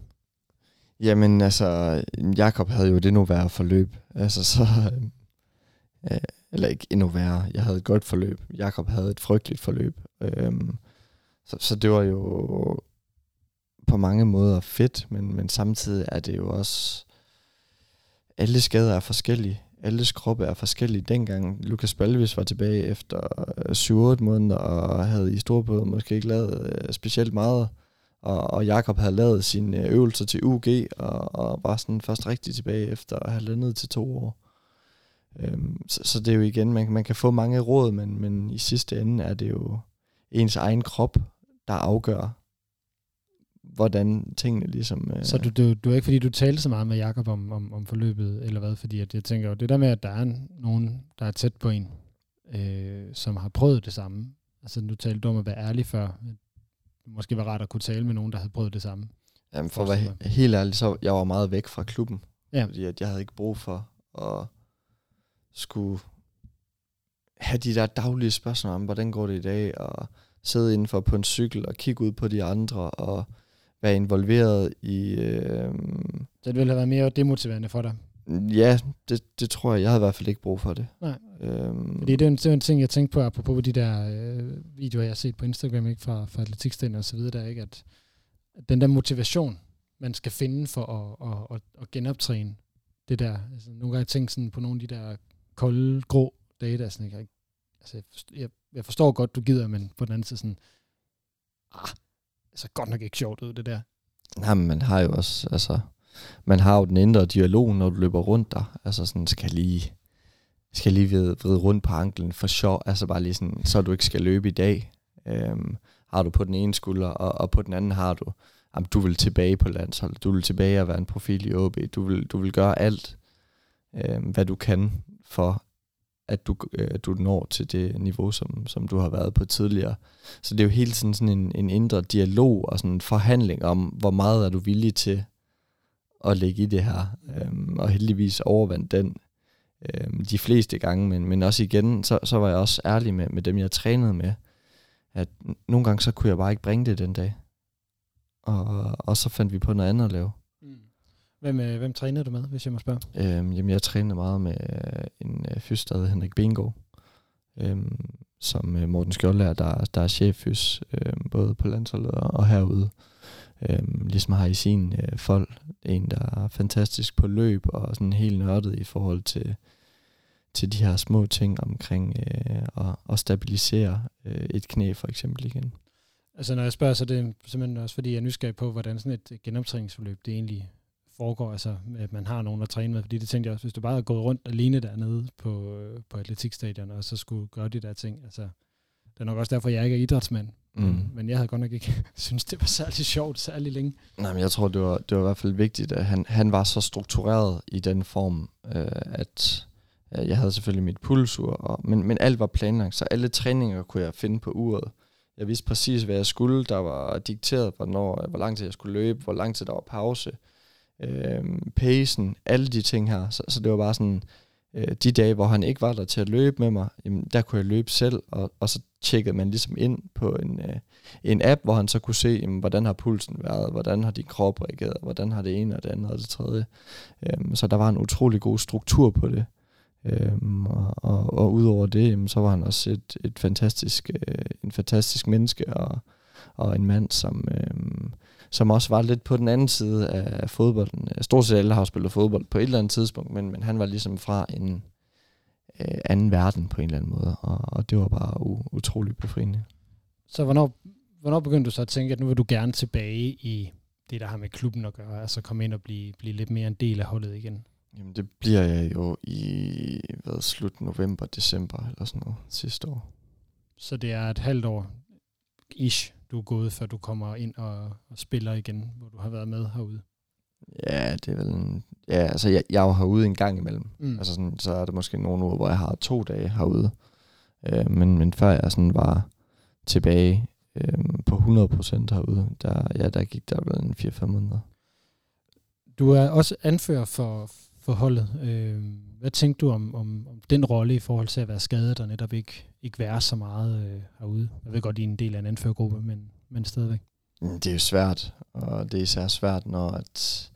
Jamen altså, Jakob havde jo det endnu værre forløb. Altså så, øh, øh, eller ikke endnu værre, jeg havde et godt forløb. Jakob havde et frygteligt forløb. Øh, så, så det var jo på mange måder fedt, men, men samtidig er det jo også, alle skader er forskellige. Alles kroppe er forskellige. Dengang Lukas Balvis var tilbage efter 7-8 måneder og havde i Storbåd måske ikke lavet øh, specielt meget, og, og Jakob havde lavet sine øh, øvelser til UG, og, og var sådan først rigtig tilbage efter at have landet til to år. Øhm, så, så det er jo igen, man, man kan få mange råd, men, men i sidste ende er det jo ens egen krop, der afgør, hvordan tingene ligesom... Øh så du, du, du er ikke fordi, du talte så meget med Jakob om, om, om forløbet, eller hvad? Fordi at jeg tænker jo, det der med, at der er nogen, der er tæt på en, øh, som har prøvet det samme. Altså, du talte om at være ærlig før måske var rart at kunne tale med nogen, der havde prøvet det samme. Jamen for at være helt ærlig, så jeg var meget væk fra klubben. Ja. Fordi at jeg havde ikke brug for at skulle have de der daglige spørgsmål om, hvordan går det i dag, og sidde indenfor på en cykel og kigge ud på de andre, og være involveret i... Øh, så det ville have været mere demotiverende for dig? Ja, det, det tror jeg. Jeg havde i hvert fald ikke brug for det. Nej. Øhm. Fordi det er, en, det er en ting, jeg tænkte på, apropos de der øh, videoer, jeg har set på Instagram, ikke, fra, fra atletikstænder og så videre, der, ikke, at, at den der motivation, man skal finde for at, at, at, at genoptræne det der. Altså, nogle gange tænkt sådan på nogle af de der kolde, grå dage, der sådan, ikke, altså, jeg, forstår, jeg, jeg forstår godt, du gider, men på den anden side sådan, ah, altså godt nok ikke sjovt ud, det der. Nej, men man har jo også, altså, man har jo den indre dialog, når du løber rundt der. Altså sådan, skal lige, skal lige vride, vride rundt på anklen for sjov. Altså bare lige sådan, så du ikke skal løbe i dag. Øhm, har du på den ene skulder, og, og på den anden har du, jamen, du vil tilbage på landsholdet. Du vil tilbage og være en profil i OB. Du vil, du vil gøre alt, øhm, hvad du kan for, at du, øh, du når til det niveau, som, som du har været på tidligere. Så det er jo hele tiden sådan en, en indre dialog og sådan en forhandling om, hvor meget er du villig til at ligge i det her, øhm, og heldigvis overvandt den øh, de fleste gange, men, men også igen, så, så var jeg også ærlig med, med dem, jeg trænede med, at nogle gange, så kunne jeg bare ikke bringe det den dag. Og, og så fandt vi på noget andet at lave. Mm. Hvem, øh, hvem trænede du med, hvis jeg må spørge? Øhm, jamen, jeg trænede meget med øh, en øh, fys, der hedder Henrik Bengård, øhm, som øh, Morten Skjoldær, der, der er cheffys, øh, både på landsholdet og, og herude. Øhm, ligesom har i sin øh, fold. En, der er fantastisk på løb og sådan helt nørdet i forhold til, til de her små ting omkring øh, at, at stabilisere øh, et knæ for eksempel igen. Altså når jeg spørger, så er det simpelthen også fordi, jeg er nysgerrig på, hvordan sådan et øh, genoptræningsforløb det egentlig foregår, altså at man har nogen at træne med, fordi det tænkte jeg også, hvis du bare havde gået rundt alene dernede på, øh, på atletikstadion, og så skulle gøre de der ting, altså det er nok også derfor, jeg ikke er idrætsmand, mm. men jeg havde godt nok ikke synes det var særlig sjovt, særlig længe. Nej, men jeg tror, det var, det var i hvert fald vigtigt, at han, han var så struktureret i den form, øh, at øh, jeg havde selvfølgelig mit pulsur, og, men, men alt var planlagt, så alle træninger kunne jeg finde på uret. Jeg vidste præcis, hvad jeg skulle. Der var dikteret, hvornår, hvor lang tid jeg skulle løbe, hvor lang tid der var pause, øh, pacen, alle de ting her. Så, så det var bare sådan, øh, de dage, hvor han ikke var der til at løbe med mig, jamen, der kunne jeg løbe selv, og, og så tjekkede man ligesom ind på en, øh, en app, hvor han så kunne se, jamen, hvordan har pulsen været, hvordan har din krop reageret, hvordan har det ene og det andet og det tredje. Øhm, så der var en utrolig god struktur på det. Øhm, og, og, og udover det, jamen, så var han også et, et fantastisk, øh, en fantastisk menneske og, og en mand, som, øh, som også var lidt på den anden side af fodbolden. Stort set alle har spillet fodbold på et eller andet tidspunkt, men, men han var ligesom fra en øh, anden verden på en eller anden måde, og, og det var bare u- utroligt befriende. Så hvornår, hvornår begyndte du så at tænke, at nu vil du gerne tilbage i det, der har med klubben at gøre, altså komme ind og blive, blive lidt mere en del af holdet igen? Jamen det bliver jeg jo i hvad, slut november, december eller sådan noget sidste år. Så det er et halvt år ish, du er gået, før du kommer ind og, og spiller igen, hvor du har været med herude? Ja, det er vel en, Ja, altså jeg, jeg er jo herude en gang imellem. Mm. Altså sådan, så er det måske nogle uger, hvor jeg har to dage herude. Øh, men, men før jeg sådan var tilbage øh, på 100% herude, der, ja, der gik der vel en 4-5 måneder. Du er også anfører for, for holdet. Øh, hvad tænkte du om, om, om den rolle i forhold til at være skadet og netop ikke, ikke være så meget øh, herude? Jeg ved godt, I er en del af en anførgruppe, men, men stadigvæk. Mm, det er jo svært, og det er især svært, når at,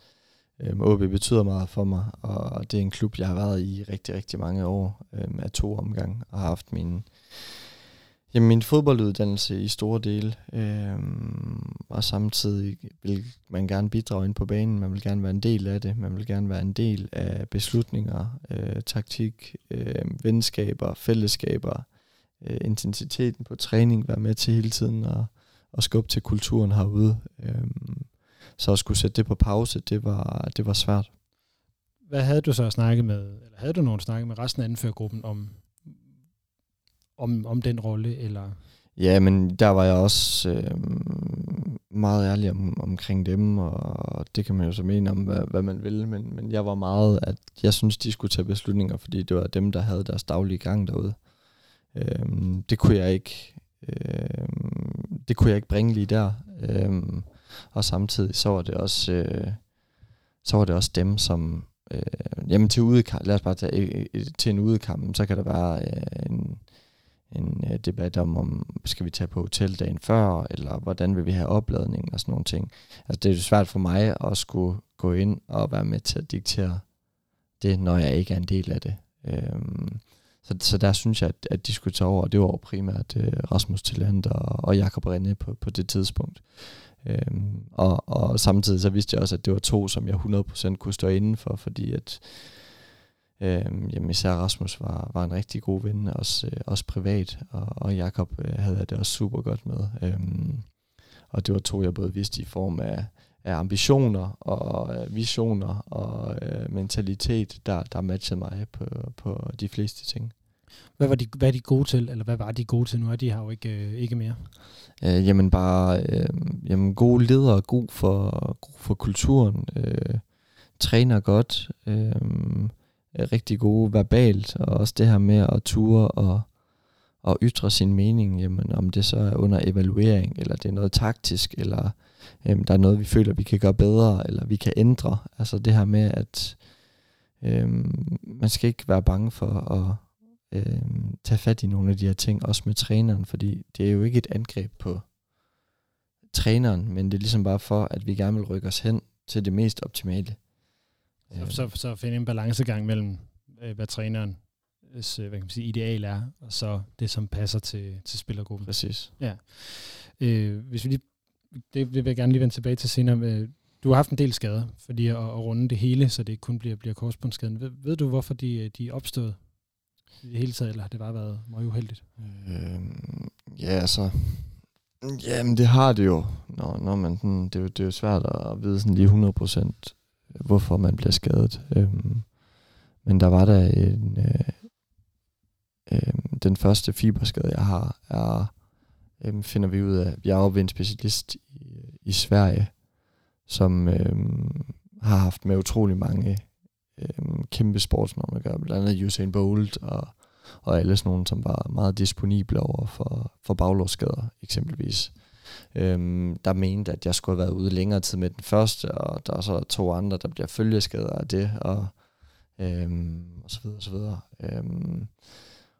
øhm, OB betyder meget for mig, og det er en klub, jeg har været i rigtig, rigtig mange år øhm, af to omgang, og har haft min, jamen, min fodbolduddannelse i store dele, øh, og samtidig vil man gerne bidrage ind på banen, man vil gerne være en del af det, man vil gerne være en del af beslutninger, øh, taktik, øh, venskaber, fællesskaber, øh, intensiteten på træning, være med til hele tiden og, og skubbe til kulturen herude. Øh, så at skulle sætte det på pause, det var, det var svært. Hvad havde du så snakket med, eller havde du nogen snakket med resten af anførergruppen om, om, om den rolle, eller? Ja, men der var jeg også øh, meget ærlig om, omkring dem, og det kan man jo så mene om, hvad, hvad man vil, men, men jeg var meget, at jeg synes, de skulle tage beslutninger, fordi det var dem, der havde deres daglige gang derude. Øh, det kunne jeg ikke, øh, det kunne jeg ikke bringe lige der. Øh, og samtidig så var det også, øh, så var det også dem, som, øh, jamen til udekamp, lad os bare tage øh, øh til en udekamp, så kan der være øh, en, en øh, debat om, om skal vi tage på hotel dagen før, eller hvordan vil vi have opladning og sådan nogle ting. Altså det er jo svært for mig at skulle gå ind og være med til at diktere det, når jeg ikke er en del af det. Øhm, så, så der synes jeg, at, at de skulle tage over, og det var primært øh, Rasmus Tilland og, og Jakob Rinde på, på det tidspunkt. Øhm, og, og samtidig så vidste jeg også, at det var to, som jeg 100% kunne stå inden for, fordi at øhm, jamen især Rasmus var, var en rigtig god ven, også, øh, også privat, og, og Jakob øh, havde jeg det også super godt med. Øhm, og det var to, jeg både vidste i form af, af ambitioner og øh, visioner og øh, mentalitet, der, der matchede mig på, på de fleste ting. Hvad var de, hvad er de gode til, eller hvad var de gode til? Nu er de her jo ikke, øh, ikke mere. Øh, jamen bare øh, jamen gode ledere, god for, god for kulturen, øh, træner godt, øh, Øh, rigtig gode verbalt, og også det her med at ture og, og ytre sin mening, jamen om det så er under evaluering, eller det er noget taktisk, eller øhm, der er noget, vi føler, vi kan gøre bedre, eller vi kan ændre. Altså det her med, at øhm, man skal ikke være bange for at øhm, tage fat i nogle af de her ting, også med træneren, fordi det er jo ikke et angreb på træneren, men det er ligesom bare for, at vi gerne vil rykke os hen til det mest optimale. Så, så, så finde en balancegang mellem, øh, hvad træneren øh, hvad kan man sige, ideal er, og så det, som passer til, til spillergruppen. Præcis. Ja. Øh, hvis vi lige, det, det vil jeg gerne lige vende tilbage til senere. Øh, du har haft en del skader, fordi at, at runde det hele, så det ikke kun bliver, bliver korsbundsskaden. Ved, ved du, hvorfor de, de er opstået i det hele taget, eller har det bare været meget uheldigt? Øh, ja, altså... Jamen, det har det jo. Når, når man, sådan, det, er jo, det er jo svært at vide sådan lige 100% hvorfor man bliver skadet. Øhm, men der var der en... Øh, øh, den første fiberskade, jeg har, er, øh, finder vi ud af, jeg er ved en specialist i, i Sverige, som øh, har haft med utrolig mange øh, kæmpe sportsnormer, at gøre, blandt andet Usain Bolt og, og alle sådan nogle, som var meget disponible over for, for baglåsskader eksempelvis. Øhm, der mente, at jeg skulle have været ude længere tid med den første, og der er så to andre, der bliver følgeskader af det, og, øhm, og så videre, og så videre. Øhm,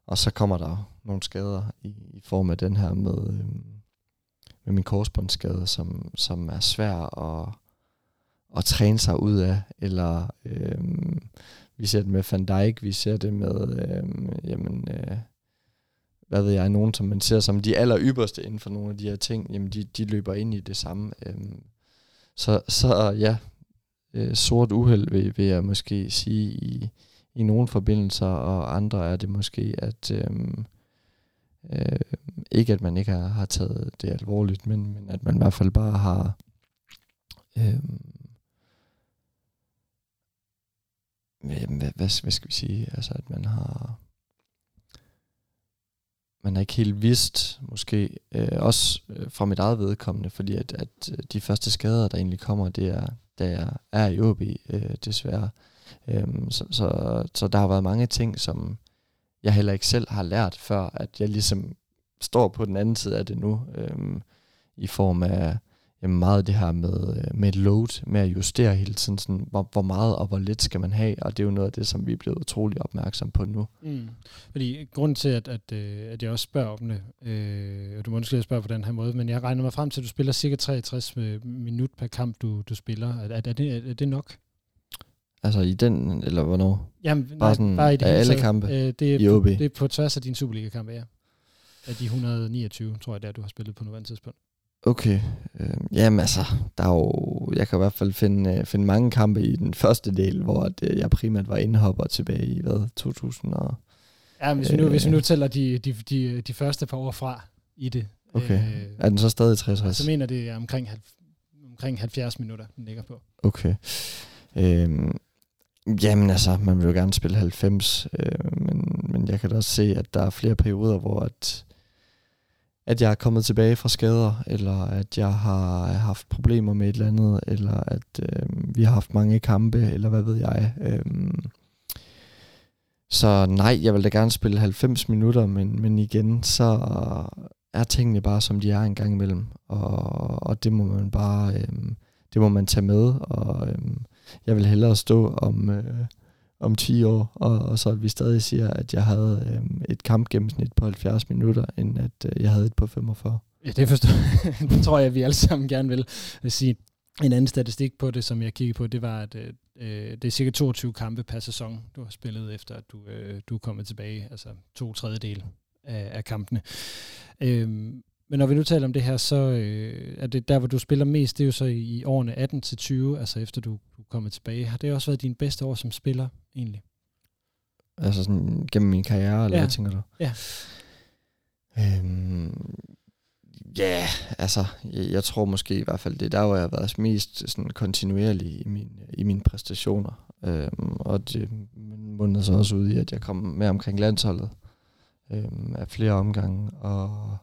og så kommer der nogle skader i, i form af den her med, øhm, med min korsbåndsskade, som, som er svær at, at træne sig ud af, eller øhm, vi ser det med Van Dijk, vi ser det med, øhm, jamen, øh, hvad ved jeg, nogen, som man ser som de aller ypperste inden for nogle af de her ting, jamen de, de løber ind i det samme. Øhm, så, så ja, øh, sort uheld vil, vil jeg måske sige i, i nogle forbindelser, og andre er det måske, at øhm, øh, ikke at man ikke har, har taget det alvorligt, men, men at man i hvert fald bare har øhm, hvad, hvad, hvad skal vi sige, altså at man har man har ikke helt vidst, måske øh, også øh, fra mit eget vedkommende, fordi at, at øh, de første skader, der egentlig kommer, det er, da jeg er i OB, øh, desværre. Øhm, så, så, så der har været mange ting, som jeg heller ikke selv har lært, før at jeg ligesom står på den anden side af det nu, øhm, i form af jamen meget det her med, øh, med load, med at justere hele tiden, sådan, hvor, hvor meget og hvor lidt skal man have, og det er jo noget af det, som vi er blevet utrolig opmærksom på nu. Mm. Fordi grunden til, at, at, øh, at jeg også spørger om det, øh, og du må måske spørge på den her måde, men jeg regner mig frem til, at du spiller cirka 63 minut per kamp, du, du spiller. Er, er, det, er det nok? Altså i den, eller hvornår? Jamen, bare, nej, sådan, bare i det hele alle kampe øh, det er, i OB? Det er på tværs af din Superliga-kampe, ja. Af de 129, tror jeg, der du har spillet på nuværende tidspunkt. Okay. Øh, jamen altså, der er jo, jeg kan i hvert fald finde, øh, finde mange kampe i den første del, hvor at, øh, jeg primært var indhopper tilbage i, hvad, 2000 og... Ja, men hvis vi nu, øh, hvis vi nu tæller de, de, de, de første par år fra i det. Okay. Øh, er den så stadig 63? Så mener det er omkring, omkring 70 minutter, den ligger på. Okay. Øh, jamen altså, man vil jo gerne spille 90, øh, men, men jeg kan da også se, at der er flere perioder, hvor at at jeg er kommet tilbage fra skader, eller at jeg har haft problemer med et eller andet, eller at øh, vi har haft mange kampe, eller hvad ved jeg. Øh, så nej, jeg vil da gerne spille 90 minutter, men, men igen, så er tingene bare, som de er en gang imellem. Og, og det må man bare, øh, det må man tage med, og øh, jeg vil hellere stå om... Øh, om 10 år, og, og så at vi stadig siger, at jeg havde øhm, et kampgennemsnit på 70 minutter, end at øh, jeg havde et på 45. Ja, det forstår Det tror jeg, at vi alle sammen gerne vil sige. En anden statistik på det, som jeg kiggede på, det var, at øh, øh, det er cirka 22 kampe per sæson, du har spillet efter, at du, øh, du er kommet tilbage, altså to tredjedel af, af kampene. Øh, men når vi nu taler om det her, så øh, er det der, hvor du spiller mest, det er jo så i, i årene 18 til 20, altså efter du, du er kommet tilbage. Har det også været din bedste år som spiller, egentlig? Altså sådan gennem min karriere, eller ja. hvad tænker du? Ja. Øhm, ja, yeah, altså, jeg, jeg tror måske i hvert fald, det er der, hvor jeg har været mest sådan kontinuerlig i, min, i mine præstationer. Øhm, og det mundede så også ud i, at jeg kom med omkring landsholdet øhm, af flere omgange, og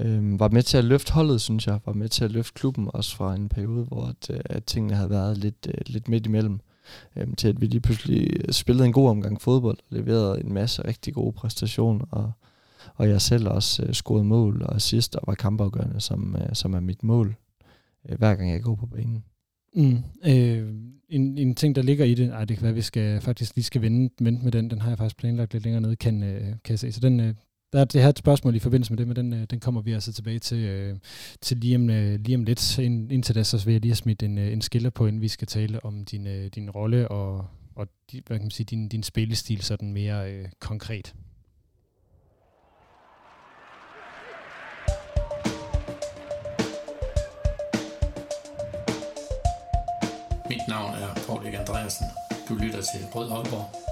Øhm, var med til at løfte holdet, synes jeg. Var med til at løfte klubben også fra en periode, hvor at, øh, at tingene havde været lidt, øh, lidt midt imellem. Øhm, til at vi lige pludselig spillede en god omgang fodbold, og leverede en masse rigtig gode præstationer, og, og jeg selv også uh, scorede mål og assist, og var kampafgørende, som, uh, som er mit mål, uh, hver gang jeg går på banen. Mm, øh, en, en ting, der ligger i det, ej, det kan være, at vi skal, faktisk lige skal vente, vente med den, den har jeg faktisk planlagt lidt længere nede, kan, øh, kan jeg se. Så den, øh, der er det her et spørgsmål i forbindelse med det, men den, øh, den kommer vi altså tilbage til, øh, til lige, om, øh, lige om lidt. Ind, indtil da, så vil jeg lige have smidt en, øh, en skiller på, inden vi skal tale om din, øh, din rolle og, og hvad kan man sige, din, din spillestil sådan mere øh, konkret. Mit navn er Paul Erik Andreasen. Du lytter til Rød Aalborg.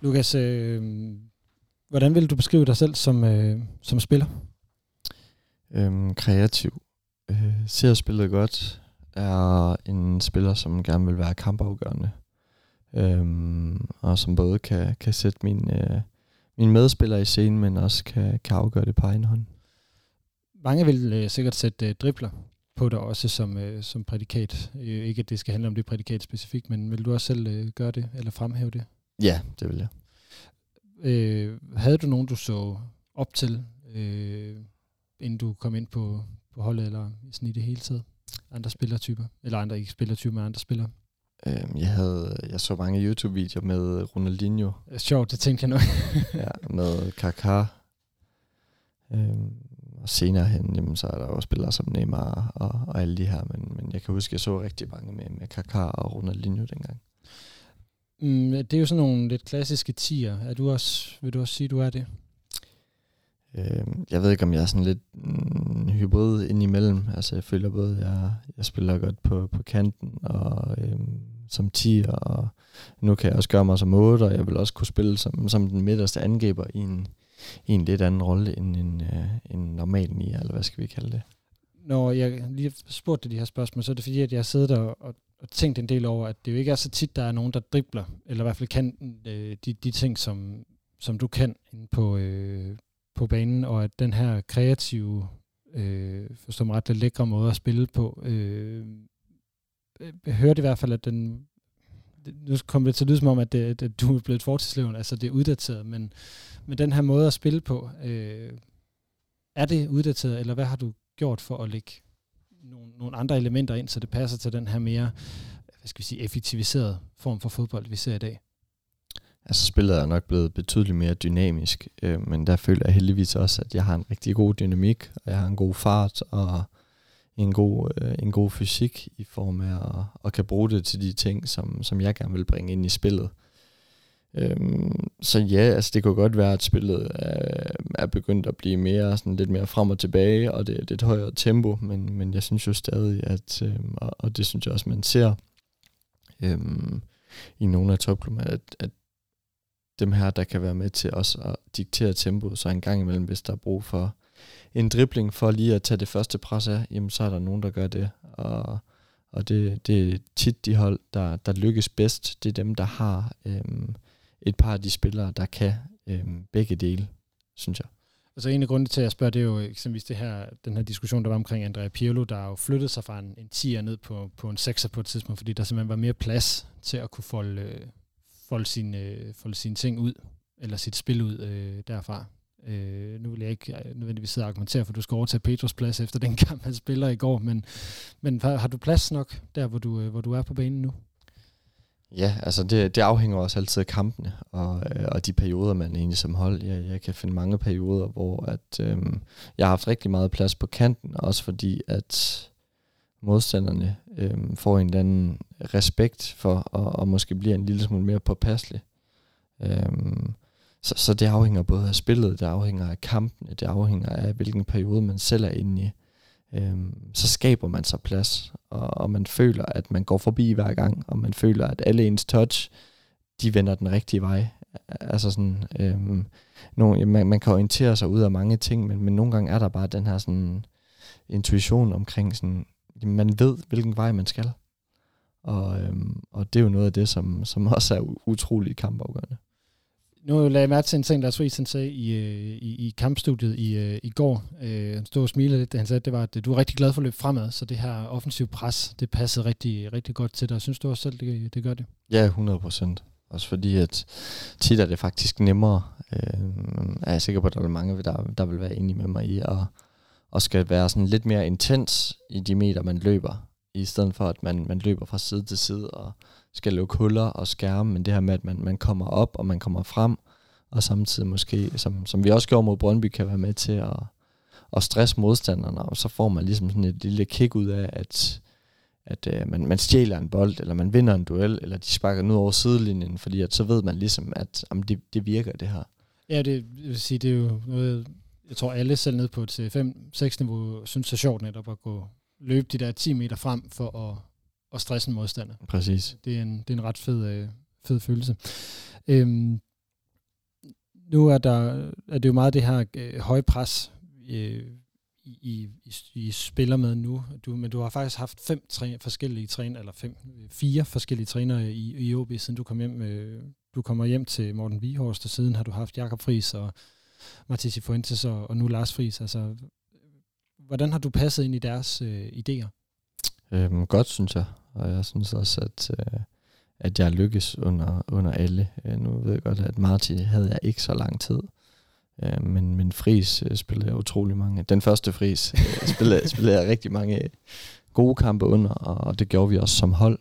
Lukas, øh, hvordan vil du beskrive dig selv som, øh, som spiller? Øhm, kreativ. Øh, ser spillet godt. Er en spiller, som gerne vil være kampafgørende. Øhm, og som både kan, kan sætte min, øh, min medspillere i scenen, men også kan, kan afgøre det på egen hånd. Mange vil øh, sikkert sætte øh, dribler på dig også som, øh, som prædikat. Øh, ikke at det skal handle om det prædikat specifikt, men vil du også selv øh, gøre det, eller fremhæve det? Ja, det vil jeg. Øh, havde du nogen, du så op til, øh, inden du kom ind på, på holdet, eller sådan i det hele taget? Andre spillertyper? Eller andre ikke spillertyper, men andre spillere? Øhm, jeg, havde, jeg så mange YouTube-videoer med Ronaldinho. Sjovt, det tænkte jeg nu. ja, med Kaká. Øhm, og senere hen, jamen, så er der også spillere som Neymar og, og alle de her, men, men jeg kan huske, at jeg så rigtig mange med, med Kaká og Ronaldinho dengang. Mm, det er jo sådan nogle lidt klassiske tier. Er du også, vil du også sige, du er det? Øhm, jeg ved ikke, om jeg er sådan lidt mm, hybrid indimellem. Altså, jeg føler både, at jeg, jeg spiller godt på, på kanten og øhm, som tier, og nu kan jeg også gøre mig som 8, og jeg vil også kunne spille som, som den midterste angriber i en, i en lidt anden rolle end en, øh, en normal 9, eller hvad skal vi kalde det. Når jeg lige spurgte de her spørgsmål, så er det fordi, at jeg sidder der og, og tænkt en del over, at det jo ikke er så tit, der er nogen, der dribler, eller i hvert fald kan øh, de, de ting, som, som du kan inde på, øh, på banen, og at den her kreative, øh, forstår mig ret, lidt lækre måde at spille på, øh, jeg hørte i hvert fald, at den, nu kommer det til at lyde som om, at, det, at du er blevet fortidsleven, altså det er uddateret, men, men den her måde at spille på, øh, er det uddateret, eller hvad har du gjort for at lægge nogle, nogle andre elementer ind, så det passer til den her mere, hvad skal vi sige, effektiviserede form for fodbold, vi ser i dag? Altså spillet er nok blevet betydeligt mere dynamisk, øh, men der føler jeg heldigvis også, at jeg har en rigtig god dynamik, og jeg har en god fart, og en god, øh, en god fysik i form af at, at kan bruge det til de ting, som, som jeg gerne vil bringe ind i spillet. Øhm, så ja, altså det kunne godt være, at spillet er, er begyndt at blive mere sådan lidt mere frem og tilbage, og det, det er et højere tempo, men, men jeg synes jo stadig, at, øhm, og, og det synes jeg også, man ser øhm, i nogle af topklubberne, at, at dem her, der kan være med til også at diktere tempoet, så en gang imellem, hvis der er brug for en dribling for lige at tage det første pres af, jamen så er der nogen, der gør det. Og, og det, det er tit de hold, der, der lykkes bedst. Det er dem, der har øhm, et par af de spillere, der kan øh, begge dele, synes jeg. Altså en af grundene til, at jeg spørger, det er jo eksempelvis det her, den her diskussion, der var omkring Andrea Pirlo, der jo flyttede sig fra en, en 10'er ned på, på en 6'er på et tidspunkt, fordi der simpelthen var mere plads til at kunne folde, øh, folde, sine, øh, folde sine ting ud, eller sit spil ud øh, derfra. Øh, nu vil jeg ikke øh, nødvendigvis sidde og argumentere, for du skal overtage Petros plads efter den kamp, han spiller i går, men, men har du plads nok der, hvor du, øh, hvor du er på banen nu? Ja, altså det, det afhænger også altid af kampene og, øh, og de perioder, man egentlig som hold. Jeg, jeg kan finde mange perioder, hvor at, øh, jeg har haft rigtig meget plads på kanten, også fordi at modstanderne øh, får en eller anden respekt for, og, og måske bliver en lille smule mere påpasselig. Øh, så, så det afhænger både af spillet, det afhænger af kampene, det afhænger af, hvilken periode man selv er inde i. Øhm, så skaber man sig plads, og, og man føler, at man går forbi hver gang, og man føler, at alle ens touch, de vender den rigtige vej. Altså sådan, øhm, nogen, man, man kan orientere sig ud af mange ting, men, men nogle gange er der bare den her sådan intuition omkring sådan, man ved, hvilken vej man skal. Og, øhm, og det er jo noget af det, som, som også er utroligt kampafgørende. Nu lagde jeg mærke til en ting, Lars Friis sagde i, øh, i, i kampstudiet i, øh, i går. Øh, han stod og smilede lidt, da han sagde, det var, at øh, du er rigtig glad for at løbe fremad, så det her offensiv pres, det passede rigtig, rigtig godt til dig. Synes du også selv, det, det gør det? Ja, 100 procent. Også fordi, at tit er det faktisk nemmere. Øh, er jeg sikker på, at der er mange, der, der vil være enige med mig i, og, og skal være sådan lidt mere intens i de meter, man løber. i stedet for at man, man løber fra side til side og skal lukke huller og skærme, men det her med, at man, man kommer op og man kommer frem, og samtidig måske, som, som vi også gjorde mod Brøndby, kan være med til at, at stresse modstanderne, og så får man ligesom sådan et lille kick ud af, at, at øh, man, man stjæler en bold, eller man vinder en duel, eller de sparker nu ud over sidelinjen, fordi at så ved man ligesom, at jamen, det, det virker det her. Ja, det vil sige, det er jo noget, jeg tror alle selv ned på et øh, 5-6 niveau synes er sjovt netop at gå løbe de der 10 meter frem for at, at stresse en modstander. Præcis. Det er en, det er en ret fed, øh, fed følelse. Øhm, nu er, der, er det jo meget det her øh, høje pres, øh, i, i, I spiller med nu, du, men du har faktisk haft fem træ, forskellige træner, eller fem, fire forskellige trænere i, i OB, siden du kom hjem, øh, du kommer hjem til Morten Vihorst, og siden har du haft Jakob Friis og Mathis Fuentes og, og nu Lars Friis. Altså, hvordan har du passet ind i deres øh, idéer? Øhm, godt, synes jeg. Og jeg synes også, at, øh, at jeg lykkes under, under alle. Øh, nu ved jeg godt, at Martin havde jeg ikke så lang tid. Øh, men, men Fris øh, spillede jeg utrolig mange. Den første Fris øh, spillede, spillede jeg rigtig mange gode kampe under, og, og det gjorde vi også som hold.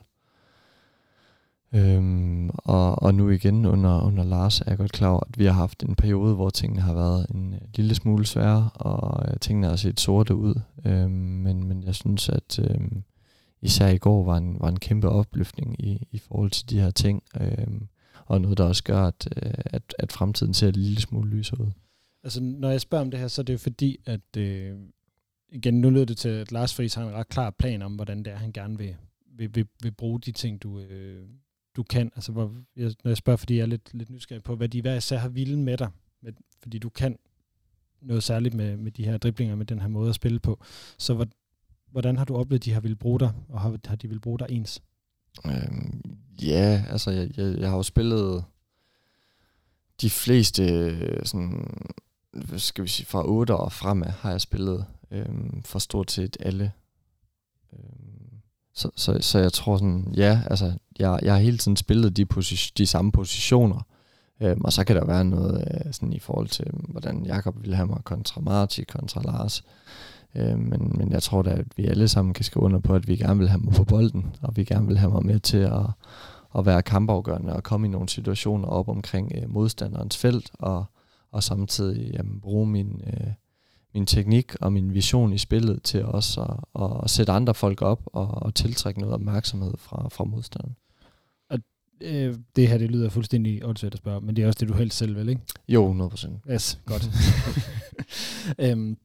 Øhm, og, og nu igen under, under Lars er jeg godt klar over, at vi har haft en periode, hvor tingene har været en uh, lille smule svære, og uh, tingene har set sorte ud. Øhm, men, men jeg synes, at øhm, især i går var en, var en kæmpe opløftning i, i forhold til de her ting, øh, og noget, der også gør, at, øh, at, at fremtiden ser en lille smule lysere ud. Altså, når jeg spørger om det her, så er det jo fordi, at øh, igen, nu lyder det til, at Lars Friis har en ret klar plan om, hvordan det er, han gerne vil, vil, vil, vil bruge de ting, du, øh, du kan. Altså, hvor, jeg, når jeg spørger, fordi jeg er lidt, lidt nysgerrig på, hvad de hver især har ville med dig, med, fordi du kan noget særligt med, med de her driblinger, med den her måde at spille på. Så hvordan har du oplevet, at de har ville bruge dig, og har, har de ville bruge dig ens? Øhm, ja, altså jeg, jeg, jeg har jo spillet de fleste øh, sådan, hvad skal vi sige, fra 8 og fremad har jeg spillet øhm, for stort set alle. Øhm, så, så, så jeg tror sådan, ja, altså, jeg, jeg har hele tiden spillet de, posi- de samme positioner, øhm, og så kan der være noget øh, sådan i forhold til, hvordan Jakob vil have mig kontra Marti, kontra Lars. Øhm, men, men jeg tror da, at vi alle sammen kan skrive under på, at vi gerne vil have mig på bolden, og vi gerne vil have mig med til at, at være kampafgørende og komme i nogle situationer op omkring øh, modstanderens felt, og, og samtidig jamen, bruge min, øh, min teknik og min vision i spillet til også at, at, at sætte andre folk op og, og tiltrække noget opmærksomhed fra, fra modstanderen. Og øh, det her, det lyder fuldstændig åndssvagt at spørge, men det er også det, du helst selv vil, ikke? Jo, 100%. Yes, godt. øhm,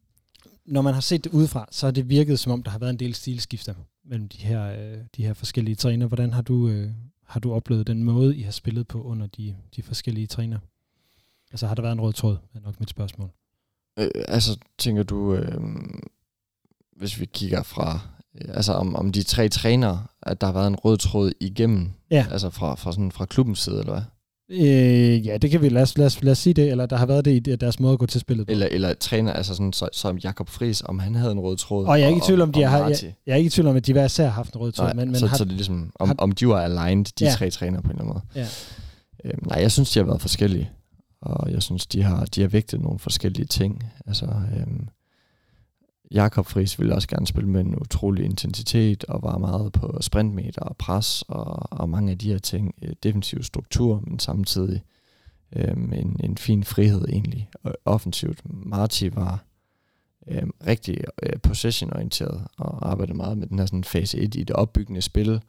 når man har set det udefra, så har det virket som om, der har været en del stilskifter mellem de her, øh, de her forskellige træner. Hvordan har du, øh, har du oplevet den måde, I har spillet på under de, de forskellige træner? Altså har der været en rød tråd, er nok mit spørgsmål. Øh, altså tænker du, øh, hvis vi kigger fra, øh, altså om, om de tre trænere, at der har været en rød tråd igennem, ja. altså fra, fra, sådan, fra klubbens side, eller hvad? Øh, ja, det kan vi, lad os, lad, os, lad os sige det, eller der har været det i deres måde at gå til spillet på. Eller, eller træner, altså sådan, så, som Jakob Friis, om han havde en rød tråd. Og jeg er ikke i tvivl om, de har, jeg, jeg, er ikke i tvivl om, at de hver især har haft en rød tråd. Nej, men, men så, har, så det er ligesom, om, har, om de var aligned, de ja. tre træner på en eller anden måde. Ja. Øhm, nej, jeg synes, de har været forskellige. Og jeg synes, de har, de har vægtet nogle forskellige ting. Altså, øhm, Jakob Friis ville også gerne spille med en utrolig intensitet, og var meget på sprintmeter og pres, og, og mange af de her ting. Øh, defensiv struktur, men samtidig øhm, en, en fin frihed egentlig. Og offensivt. Marti var øhm, rigtig øh, possession-orienteret, og arbejdede meget med den her sådan fase 1 i det opbyggende spil,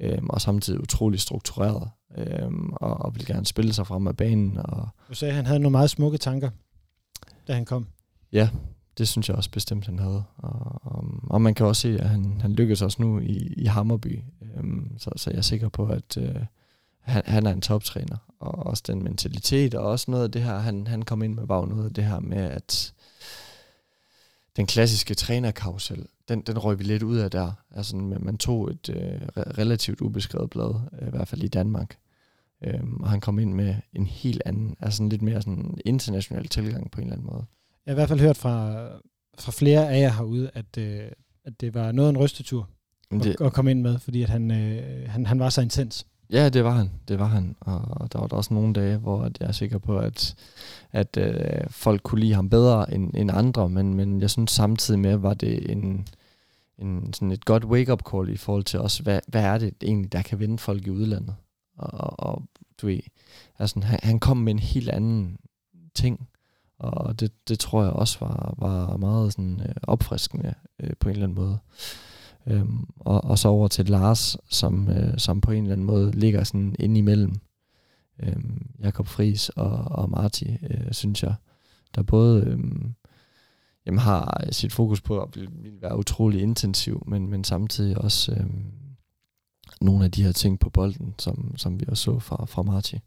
øhm, og samtidig utrolig struktureret, øhm, og, og ville gerne spille sig frem af banen. Og du sagde, at han havde nogle meget smukke tanker, da han kom. Ja, det synes jeg også bestemt, han havde. Og, og, og man kan også se, at han, han lykkes også nu i, i Hammerby. Øhm, um, så, så jeg er sikker på, at øh, han, han er en toptræner. Og også den mentalitet, og også noget af det her, han, han kom ind med, var noget af det her med, at den klassiske trænerkausel, den, den røg vi lidt ud af der. Altså, man tog et øh, relativt ubeskrevet blad, øh, i hvert fald i Danmark. Øhm, og han kom ind med en helt anden, altså en lidt mere sådan international tilgang på en eller anden måde. Jeg har i hvert fald hørt fra, fra flere af jer herude, at, øh, at det var noget af en rystetur det, at, at komme ind med, fordi at han, øh, han, han var så intens. Ja, det var han. Det var han. Og der var der også nogle dage, hvor jeg er sikker på, at, at øh, folk kunne lide ham bedre end, end andre, men, men jeg synes samtidig med, var det en, en, sådan et godt wake-up call i forhold til også, hvad, hvad er det egentlig, der kan vende folk i udlandet. Og, og du ved, altså, han, han kom med en helt anden ting, og det, det tror jeg også var, var meget sådan, øh, opfriskende øh, på en eller anden måde. Øhm, og, og så over til Lars, som, øh, som på en eller anden måde ligger sådan ind imellem øhm, Jakob Fris og, og Marti, øh, synes jeg, der både øh, jamen, har sit fokus på at vil, vil være utrolig intensiv, men, men samtidig også øh, nogle af de her ting på bolden, som, som vi også så fra, fra Marti.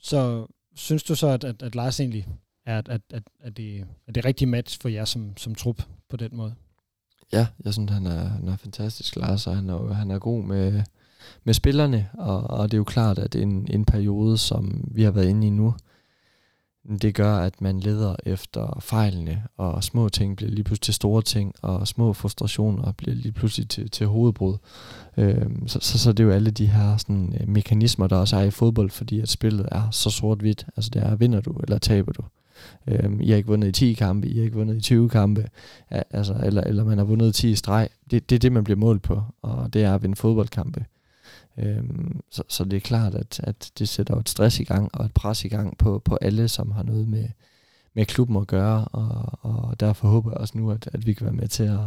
Så synes du så, at, at, at Lars egentlig er, at, at, at, at, det, er det rigtige match for jer som, som trup på den måde? Ja, jeg synes, han er, han er fantastisk, Lars, og han er, han er god med, med spillerne, og, og det er jo klart, at en, en periode, som vi har været inde i nu, det gør, at man leder efter fejlene, og små ting bliver lige pludselig til store ting, og små frustrationer bliver lige pludselig til, til hovedbrud. Øhm, så, så, så det er jo alle de her sådan, øh, mekanismer, der også er i fodbold, fordi at spillet er så sort-hvidt. Altså det er, vinder du, eller taber du. Øhm, I har ikke vundet i 10 kampe, I har ikke vundet i 20 kampe, altså, eller, eller man har vundet 10 i streg. Det, det er det, man bliver målt på, og det er at vinde fodboldkampe. Øhm, så, så det er klart, at, at det sætter et stress i gang og et pres i gang på, på alle, som har noget med, med klubben at gøre, og, og derfor håber jeg også nu, at, at vi kan være med til at,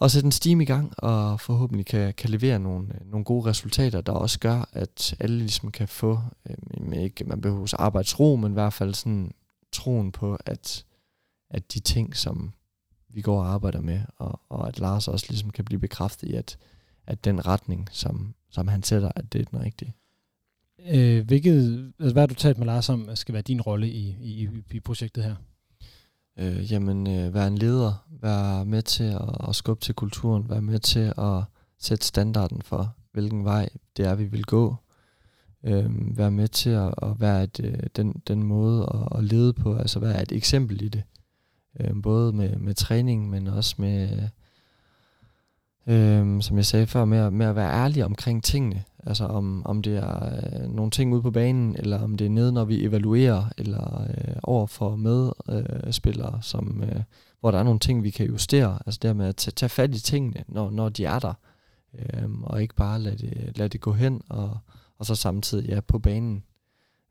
at sætte en steam i gang, og forhåbentlig kan, kan levere nogle, nogle gode resultater, der også gør, at alle ligesom kan få, øhm, ikke man behøver arbejdsro, men i hvert fald sådan troen på, at, at de ting, som vi går og arbejder med, og, og at Lars også ligesom kan blive bekræftet i, at, at den retning, som, som han sætter, at det er den rigtige. Øh, hvilket, altså, hvad har du talt med Lars om, skal være din rolle i, i, i projektet her? Øh, jamen, øh, være en leder, være med til at, at skubbe til kulturen, være med til at sætte standarden for, hvilken vej det er, vi vil gå. Øh, være med til at, at være et, øh, den, den måde at, at lede på, altså være et eksempel i det. Øh, både med, med træning, men også med, øh, som jeg sagde før, med at, med at være ærlig omkring tingene. Altså om, om det er øh, nogle ting ude på banen, eller om det er nede, når vi evaluerer, eller øh, over for medspillere, øh, som, øh, hvor der er nogle ting, vi kan justere. Altså det med at tage, tage fat i tingene, når, når de er der, øh, og ikke bare lade det, lade det gå hen, og, og så samtidig ja, på banen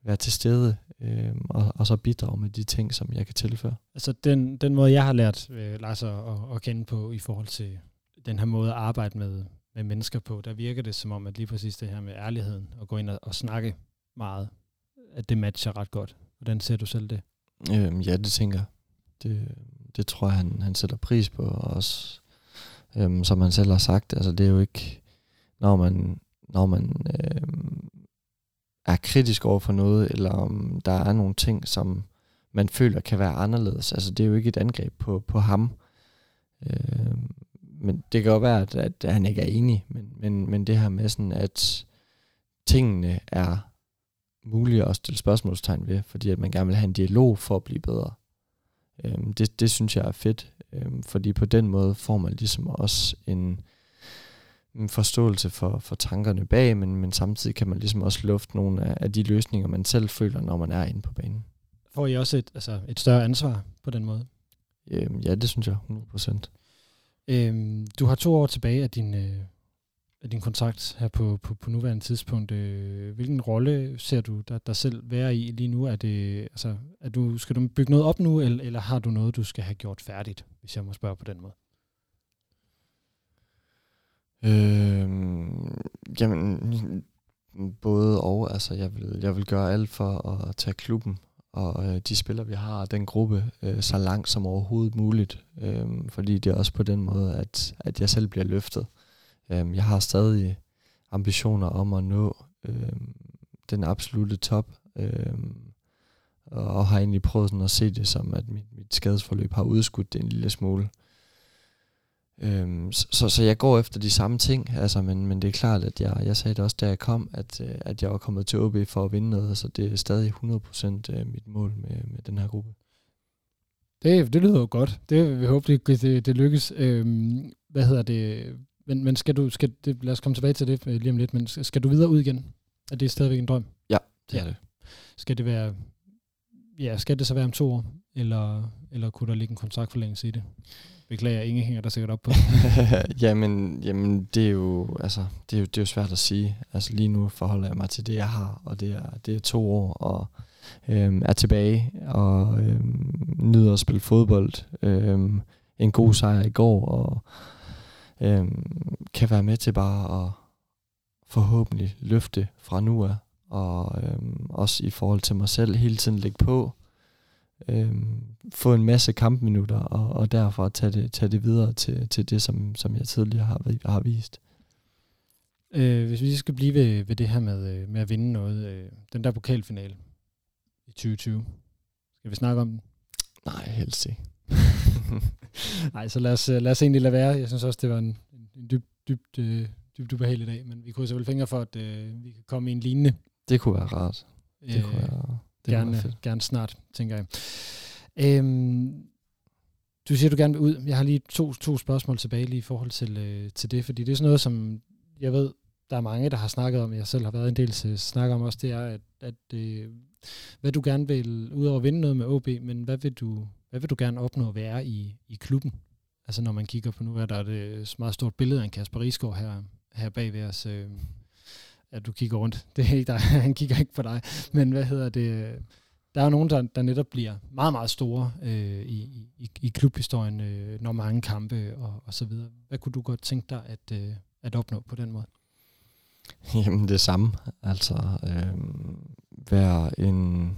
være til stede, øh, og, og så bidrage med de ting, som jeg kan tilføre. Altså den, den måde, jeg har lært øh, Lars at, at kende på i forhold til den her måde at arbejde med, med mennesker på, der virker det som om, at lige præcis det her med ærligheden, og gå ind og, og snakke meget, at det matcher ret godt. Hvordan ser du selv det? Øhm, ja, det tænker jeg. Det, det tror jeg, han, han sætter pris på, og også, øhm, som han selv har sagt, altså det er jo ikke, når man, når man øhm, er kritisk over for noget, eller om der er nogle ting, som man føler kan være anderledes. Altså det er jo ikke et angreb på, på ham. Øhm, men det kan jo være, at, at han ikke er enig, men, men, men det her med sådan, at tingene er mulige at stille spørgsmålstegn ved, fordi at man gerne vil have en dialog for at blive bedre. Øhm, det, det synes jeg er fedt, øhm, fordi på den måde får man ligesom også en, en forståelse for, for tankerne bag, men, men samtidig kan man ligesom også lufte nogle af, af de løsninger, man selv føler, når man er inde på banen. Får I også et, altså et større ansvar på den måde? Øhm, ja, det synes jeg 100%. Øhm, du har to år tilbage af din, øh, af din kontrakt her på, på, på nuværende tidspunkt. Øh, hvilken rolle ser du dig, dig selv være i lige nu? Er det, altså, er du, skal du bygge noget op nu, eller, eller har du noget, du skal have gjort færdigt, hvis jeg må spørge på den måde? Øh, jamen, både og. Altså, jeg vil, jeg vil gøre alt for at tage klubben og øh, de spillere, vi har, den gruppe, øh, så langt som overhovedet muligt. Øh, fordi det er også på den måde, at, at jeg selv bliver løftet. Øh, jeg har stadig ambitioner om at nå øh, den absolute top, øh, og har egentlig prøvet sådan at se det som, at mit, mit skadesforløb har udskudt det en lille smule. Øhm, så, så, jeg går efter de samme ting, altså, men, men det er klart, at jeg, jeg sagde det også, da jeg kom, at, øh, at jeg var kommet til OB for at vinde noget, så det er stadig 100% øh, mit mål med, med den her gruppe. Det, det lyder jo godt. Det vi håber, det, det, det lykkes. Øhm, hvad hedder det? Men, men skal du, skal det, lad os komme tilbage til det øh, lige om lidt, men skal du videre ud igen? Er det stadigvæk en drøm? Ja, det ja. er det. Skal det være ja, skal det så være om to år, eller, eller kunne der ligge en kontraktforlængelse i det? Beklager, ingen hænger der sikkert op på. jamen, jamen, det er jo, altså, det er jo, det er jo svært at sige. Altså lige nu forholder jeg mig til det, jeg har, og det er, det er to år, og øhm, er tilbage, og øhm, nyder at spille fodbold. Øhm, en god sejr i går, og øhm, kan være med til bare at forhåbentlig løfte fra nu af, og øhm, også i forhold til mig selv hele tiden lægge på, øhm, få en masse kampminutter, og, og derfor tage det, tage det videre til, til det, som, som jeg tidligere har, har vist. Øh, hvis vi skal blive ved, ved det her med, øh, med at vinde noget, øh, den der pokalfinale i 2020, skal vi snakke om den? Nej, helst ikke. Nej, så lad os, øh, lad os egentlig lade være. Jeg synes også, det var en, en dybt, dybt, øh, dybt ubehagelig dag, men vi kunne vel fingre for, at øh, vi kan komme i en lignende. Det kunne være rart. Det øh, kunne være, det gerne, gerne snart, tænker jeg. Øhm, du siger, du gerne vil ud. Jeg har lige to, to spørgsmål tilbage lige i forhold til, øh, til det, fordi det er sådan noget, som jeg ved, der er mange, der har snakket om, jeg selv har været en del til at snakke om også, det er, at, at øh, hvad du gerne vil, udover at vinde noget med OB, men hvad vil du, hvad vil du gerne opnå at være i, i klubben? Altså når man kigger på nu, er der et meget stort billede af en Kasper Risgaard her, her bag ved os. Øh, ja, du kigger rundt. Det er ikke dig, han kigger ikke på dig. Men hvad hedder det? Der er jo nogen, der, der netop bliver meget, meget store øh, i, i, i klubhistorien, øh, når mange kampe og, og så videre. Hvad kunne du godt tænke dig at, øh, at opnå på den måde? Jamen det samme. Altså øh, være en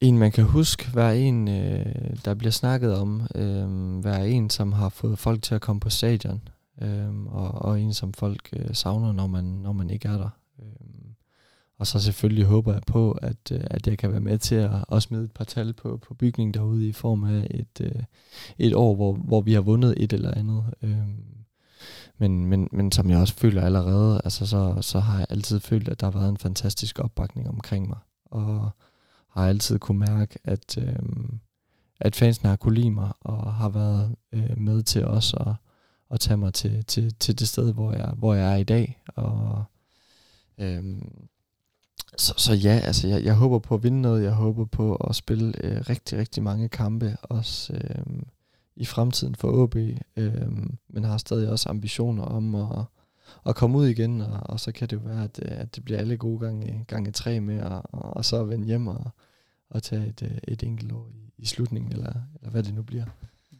en, man kan huske, være en, øh, der bliver snakket om, øh, være en, som har fået folk til at komme på stadion, øh, og, og en, som folk øh, savner, når man, når man ikke er der. Øh, og så selvfølgelig håber jeg på, at, øh, at jeg kan være med til at også smide et par tal på, på bygningen derude i form af et, øh, et år, hvor, hvor vi har vundet et eller andet. Øh, men, men, men som jeg også føler allerede, altså så, så har jeg altid følt, at der har været en fantastisk opbakning omkring mig. Og har altid kunne mærke, at, øh, at fansen har kunne lide mig, og har været øh, med til os at, at tage mig til, til, til det sted, hvor jeg, hvor jeg er i dag. Og, øhm, så, så ja, altså jeg, jeg håber på at vinde noget. Jeg håber på at spille øh, rigtig, rigtig mange kampe, også øh, i fremtiden for AB. Øh, men har stadig også ambitioner om at, at komme ud igen, og, og så kan det jo være, at, øh, at det bliver alle gode gange, gange tre med, og, og, så vende hjem og, og tage et, øh, et enkelt år i, i slutningen, eller, eller hvad det nu bliver.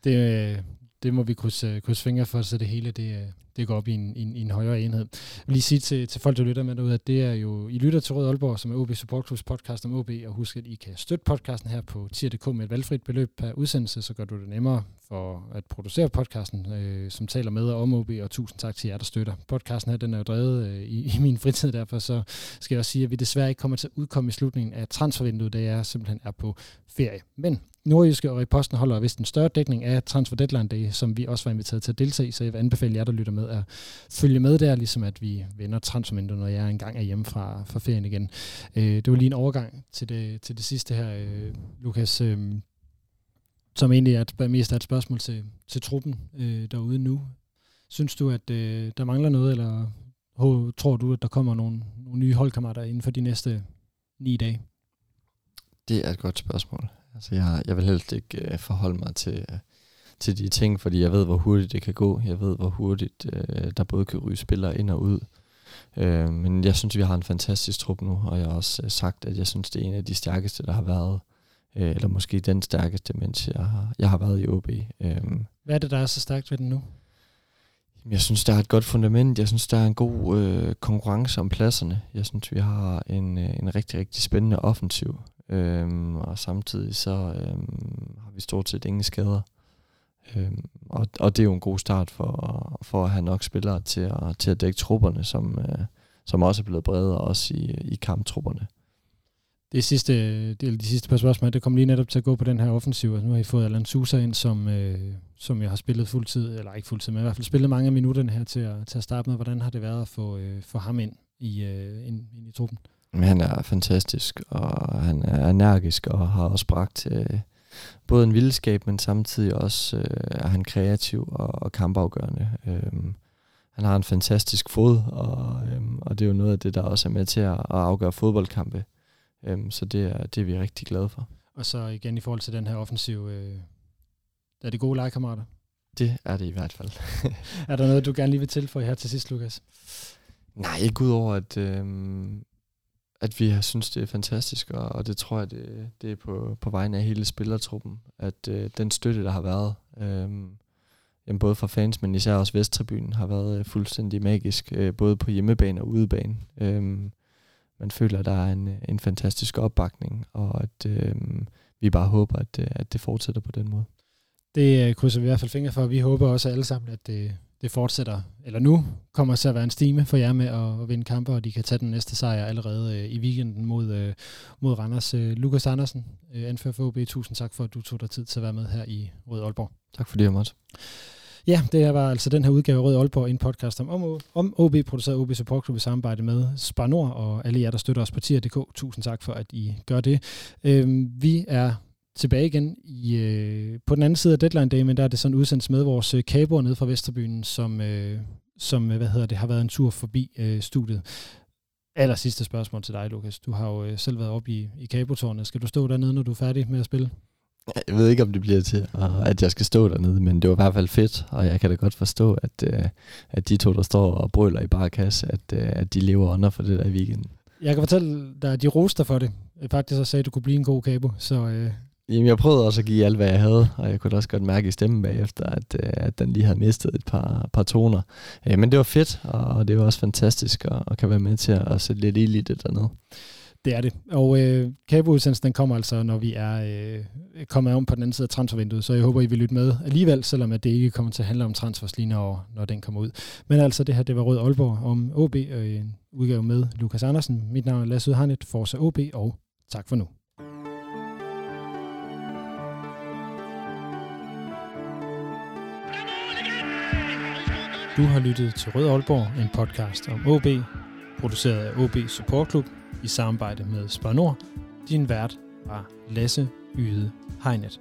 Det, øh, det må vi krydse, øh, krydse fingre for, så det hele det, øh, det går op i en, en, en højere enhed. Jeg vil lige sige til, til folk, der lytter med derude, at det er jo, I lytter til Rød Aalborg, som er OB Support Clubs podcast om OB, og husk, at I kan støtte podcasten her på tier.dk med et valgfrit beløb per udsendelse, så gør du det nemmere for at producere podcasten, øh, som taler med om OB, og tusind tak til jer, der støtter. Podcasten her, den er jo drevet øh, i, i min fritid, derfor så skal jeg også sige, at vi desværre ikke kommer til at udkomme i slutningen af transfervinduet, da jeg simpelthen er på ferie. Men Nordjyske og Reposten holder vist en større dækning af Transfer Deadline Day, som vi også var inviteret til at deltage i, så jeg vil anbefale jer, der lytter med, at følge med der, ligesom at vi vender transfervinduet, når jeg engang er hjemme fra, fra ferien igen. Øh, det var lige en overgang til det, til det sidste her, øh, Lukas. Øh, som egentlig er et, mest er et spørgsmål til, til truppen øh, derude nu. Synes du, at øh, der mangler noget, eller tror du, at der kommer nogle, nogle nye holdkammerater inden for de næste ni dage? Det er et godt spørgsmål. Altså, jeg, jeg vil helst ikke uh, forholde mig til, uh, til de ting, fordi jeg ved, hvor hurtigt det kan gå. Jeg ved, hvor hurtigt uh, der både kan ryge spillere ind og ud. Uh, men jeg synes, vi har en fantastisk trup nu, og jeg har også uh, sagt, at jeg synes, det er en af de stærkeste, der har været øh, eller måske den stærkeste, mens jeg har, jeg har været i OB. Øhm. Hvad er det, der er så stærkt ved den nu? Jeg synes, der er et godt fundament. Jeg synes, der er en god øh, konkurrence om pladserne. Jeg synes, vi har en, øh, en rigtig, rigtig spændende offensiv. Øhm, og samtidig så øhm, har vi stort set ingen skader. Øhm, og, og det er jo en god start for, for at have nok spillere til at, til at dække trupperne, som, øh, som også er blevet bredere også i, i kamptrupperne det sidste, det, de sidste par spørgsmål, det kommer lige netop til at gå på den her offensiv. Altså, nu har I fået Alan Sousa ind, som, øh, som jeg har spillet fuldtid, eller ikke fuldtid, men i hvert fald spillet mange af minutterne her til at, til at starte med. Hvordan har det været at få, øh, få ham ind i, øh, ind, ind i truppen? Han er fantastisk, og han er energisk, og har også bragt øh, både en vildskab, men samtidig også øh, er han kreativ og, og kampafgørende. Øh, han har en fantastisk fod, og, øh, og det er jo noget af det, der også er med til at, at afgøre fodboldkampe Øhm, så det er, det er vi rigtig glade for. Og så igen i forhold til den her offensiv, øh, er det gode legekammerater? Det er det i hvert fald. er der noget, du gerne lige vil tilføje her til sidst, Lukas? Nej, ikke udover, at, øhm, at vi har synes, det er fantastisk, og, og det tror jeg, det, det er på, på vegne af hele spillertruppen, at øh, den støtte, der har været, øh, jamen både fra fans, men især også Vesttribunen, har været øh, fuldstændig magisk, øh, både på hjemmebane og udebane. Øh, man føler, at der er en, en fantastisk opbakning, og at øh, vi bare håber, at, øh, at det fortsætter på den måde. Det øh, krydser vi i hvert fald fingre for. Vi håber også alle sammen, at det, det fortsætter, eller nu kommer til at være en stime for jer med at, at vinde kampe, og de kan tage den næste sejr allerede øh, i weekenden mod, øh, mod Randers. Øh, Lukas Andersen, øh, anfører for OB, tusind tak for, at du tog dig tid til at være med her i Rød Aalborg. Tak fordi jeg måtte. Ja, det her var altså den her udgave af Rød Aalborg, en podcast om, om, om OB, produceret OB Support Club i samarbejde med Spar Nord og alle jer, der støtter os på tier.dk. Tusind tak for, at I gør det. Øhm, vi er tilbage igen i, øh, på den anden side af deadline day, men der er det sådan udsendt med vores øh, kaboer nede fra Vesterbyen, som, øh, som øh, hvad hedder det, har været en tur forbi øh, studiet. Aller sidste spørgsmål til dig, Lukas. Du har jo øh, selv været oppe i, i kabotårnet. Skal du stå dernede, når du er færdig med at spille? Jeg ved ikke, om det bliver til, at jeg skal stå dernede, men det var i hvert fald fedt, og jeg kan da godt forstå, at, øh, at de to, der står og brøler i barkasse, at, øh, at de lever under for det der i weekenden. Jeg kan fortælle dig, at de roste for det. Faktisk så sagde, at du kunne blive en god kabo, så... Øh Jamen, jeg prøvede også at give alt, hvad jeg havde, og jeg kunne også godt mærke i stemmen bagefter, at, øh, at den lige havde mistet et par, par toner. Øh, men det var fedt, og det var også fantastisk, at, at kan være med til at sætte lidt ild i det dernede. Det er det. Og øh, kabeudsendelsen den kommer altså, når vi er øh, kommet om på den anden side af transfervinduet, så jeg håber, I vil lytte med alligevel, selvom at det ikke kommer til at handle om transfers lige når, når den kommer ud. Men altså, det her, det var Rød Aalborg om OB, og en udgave med Lukas Andersen. Mit navn er Lasse Udharnet, Forza OB, og tak for nu. Du har lyttet til Rød Aalborg, en podcast om OB, produceret af OB Support Club i samarbejde med Spar Nord. Din vært var Lasse Yde Hegnet.